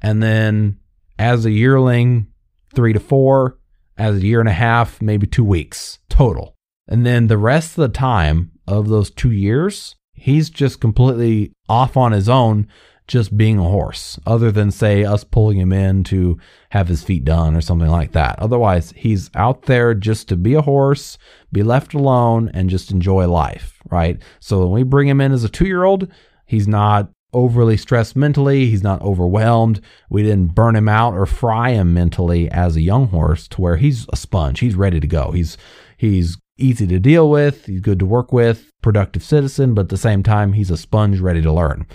and then as a yearling, three to four, as a year and a half, maybe two weeks total. And then the rest of the time of those two years, he's just completely off on his own, just being a horse, other than, say, us pulling him in to have his feet done or something like that. Otherwise, he's out there just to be a horse, be left alone, and just enjoy life, right? So when we bring him in as a two year old, he's not overly stressed mentally. He's not overwhelmed. We didn't burn him out or fry him mentally as a young horse to where he's a sponge. He's ready to go. He's he's easy to deal with. He's good to work with, productive citizen, but at the same time, he's a sponge ready to learn.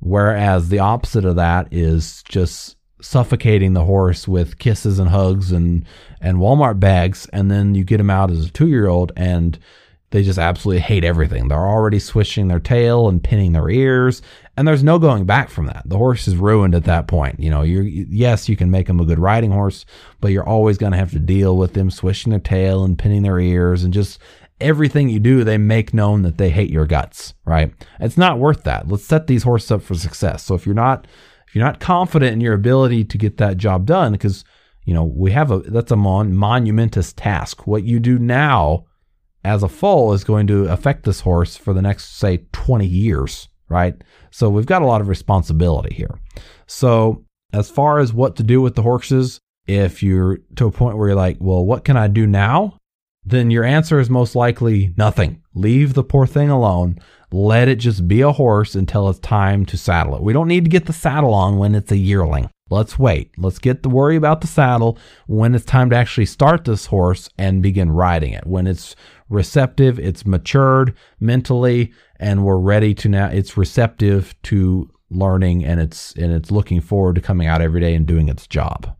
Whereas the opposite of that is just suffocating the horse with kisses and hugs and and Walmart bags, and then you get him out as a two year old and they just absolutely hate everything. They're already swishing their tail and pinning their ears, and there's no going back from that. The horse is ruined at that point. You know, you yes, you can make them a good riding horse, but you're always going to have to deal with them swishing their tail and pinning their ears and just everything you do, they make known that they hate your guts, right? It's not worth that. Let's set these horses up for success. So if you're not if you're not confident in your ability to get that job done because you know, we have a that's a mon- monumentous task. What you do now as a foal is going to affect this horse for the next, say, 20 years, right? So we've got a lot of responsibility here. So, as far as what to do with the horses, if you're to a point where you're like, well, what can I do now? Then your answer is most likely nothing. Leave the poor thing alone. Let it just be a horse until it's time to saddle it. We don't need to get the saddle on when it's a yearling. Let's wait. Let's get the worry about the saddle when it's time to actually start this horse and begin riding it. When it's receptive, it's matured mentally, and we're ready to now. It's receptive to learning, and it's and it's looking forward to coming out every day and doing its job.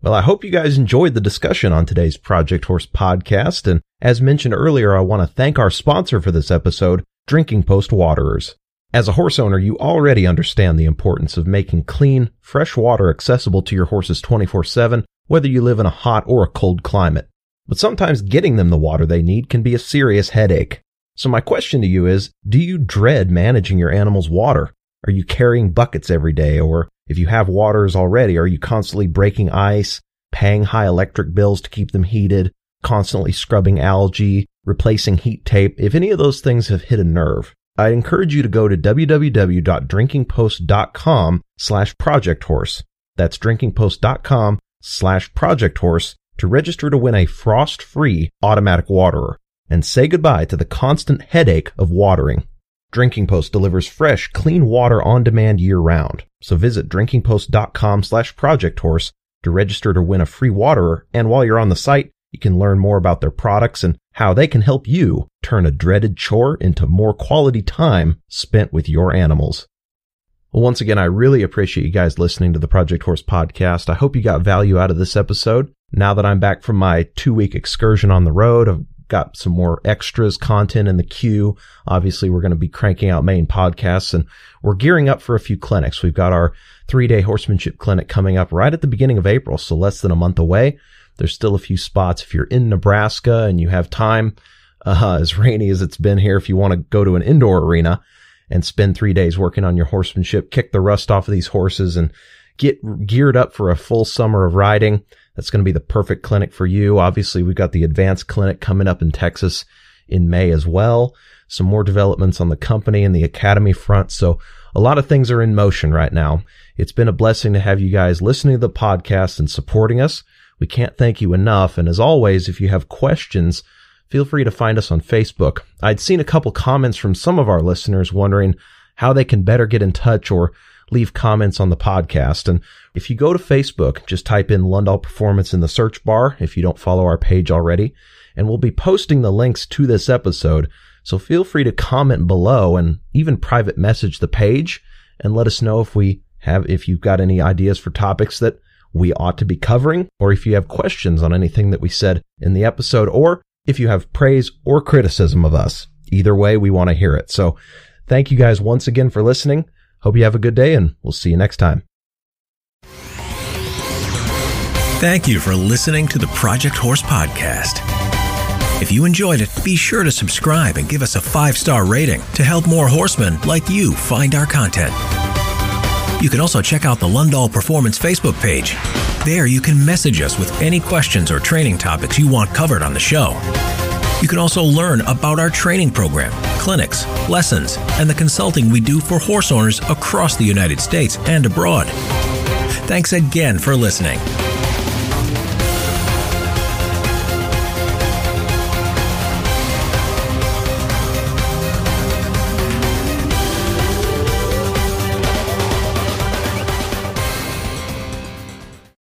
Well, I hope you guys enjoyed the discussion on today's Project Horse podcast. And as mentioned earlier, I want to thank our sponsor for this episode, Drinking Post Waterers. As a horse owner, you already understand the importance of making clean, fresh water accessible to your horses 24 7, whether you live in a hot or a cold climate but sometimes getting them the water they need can be a serious headache. So my question to you is, do you dread managing your animal's water? Are you carrying buckets every day? Or if you have waters already, are you constantly breaking ice, paying high electric bills to keep them heated, constantly scrubbing algae, replacing heat tape? If any of those things have hit a nerve, I encourage you to go to www.drinkingpost.com slash projecthorse. That's drinkingpost.com slash projecthorse to register to win a frost-free automatic waterer and say goodbye to the constant headache of watering. Drinking Post delivers fresh, clean water on demand year round. So visit drinkingpost.com slash projecthorse to register to win a free waterer. And while you're on the site, You can learn more about their products and how they can help you turn a dreaded chore into more quality time spent with your animals. Well, once again, I really appreciate you guys listening to the Project Horse podcast. I hope you got value out of this episode. Now that I'm back from my two week excursion on the road, I've got some more extras content in the queue. Obviously, we're going to be cranking out main podcasts and we're gearing up for a few clinics. We've got our three day horsemanship clinic coming up right at the beginning of April. So less than a month away. There's still a few spots. If you're in Nebraska and you have time, uh, as rainy as it's been here, if you want to go to an indoor arena and spend three days working on your horsemanship, kick the rust off of these horses and get geared up for a full summer of riding, that's going to be the perfect clinic for you. Obviously, we've got the advanced clinic coming up in Texas in May as well. Some more developments on the company and the academy front. So a lot of things are in motion right now. It's been a blessing to have you guys listening to the podcast and supporting us. We can't thank you enough. And as always, if you have questions, feel free to find us on Facebook. I'd seen a couple comments from some of our listeners wondering how they can better get in touch or leave comments on the podcast. And if you go to Facebook, just type in Lundahl Performance in the search bar if you don't follow our page already. And we'll be posting the links to this episode. So feel free to comment below and even private message the page and let us know if we have, if you've got any ideas for topics that we ought to be covering, or if you have questions on anything that we said in the episode, or if you have praise or criticism of us. Either way, we want to hear it. So thank you guys once again for listening. Hope you have a good day and we'll see you next time. Thank you for listening to the Project Horse Podcast. If you enjoyed it, be sure to subscribe and give us a five star rating to help more horsemen like you find our content. You can also check out the Lundahl Performance Facebook page. There you can message us with any questions or training topics you want covered on the show. You can also learn about our training program, clinics, lessons, and the consulting we do for horse owners across the United States and abroad. Thanks again for listening.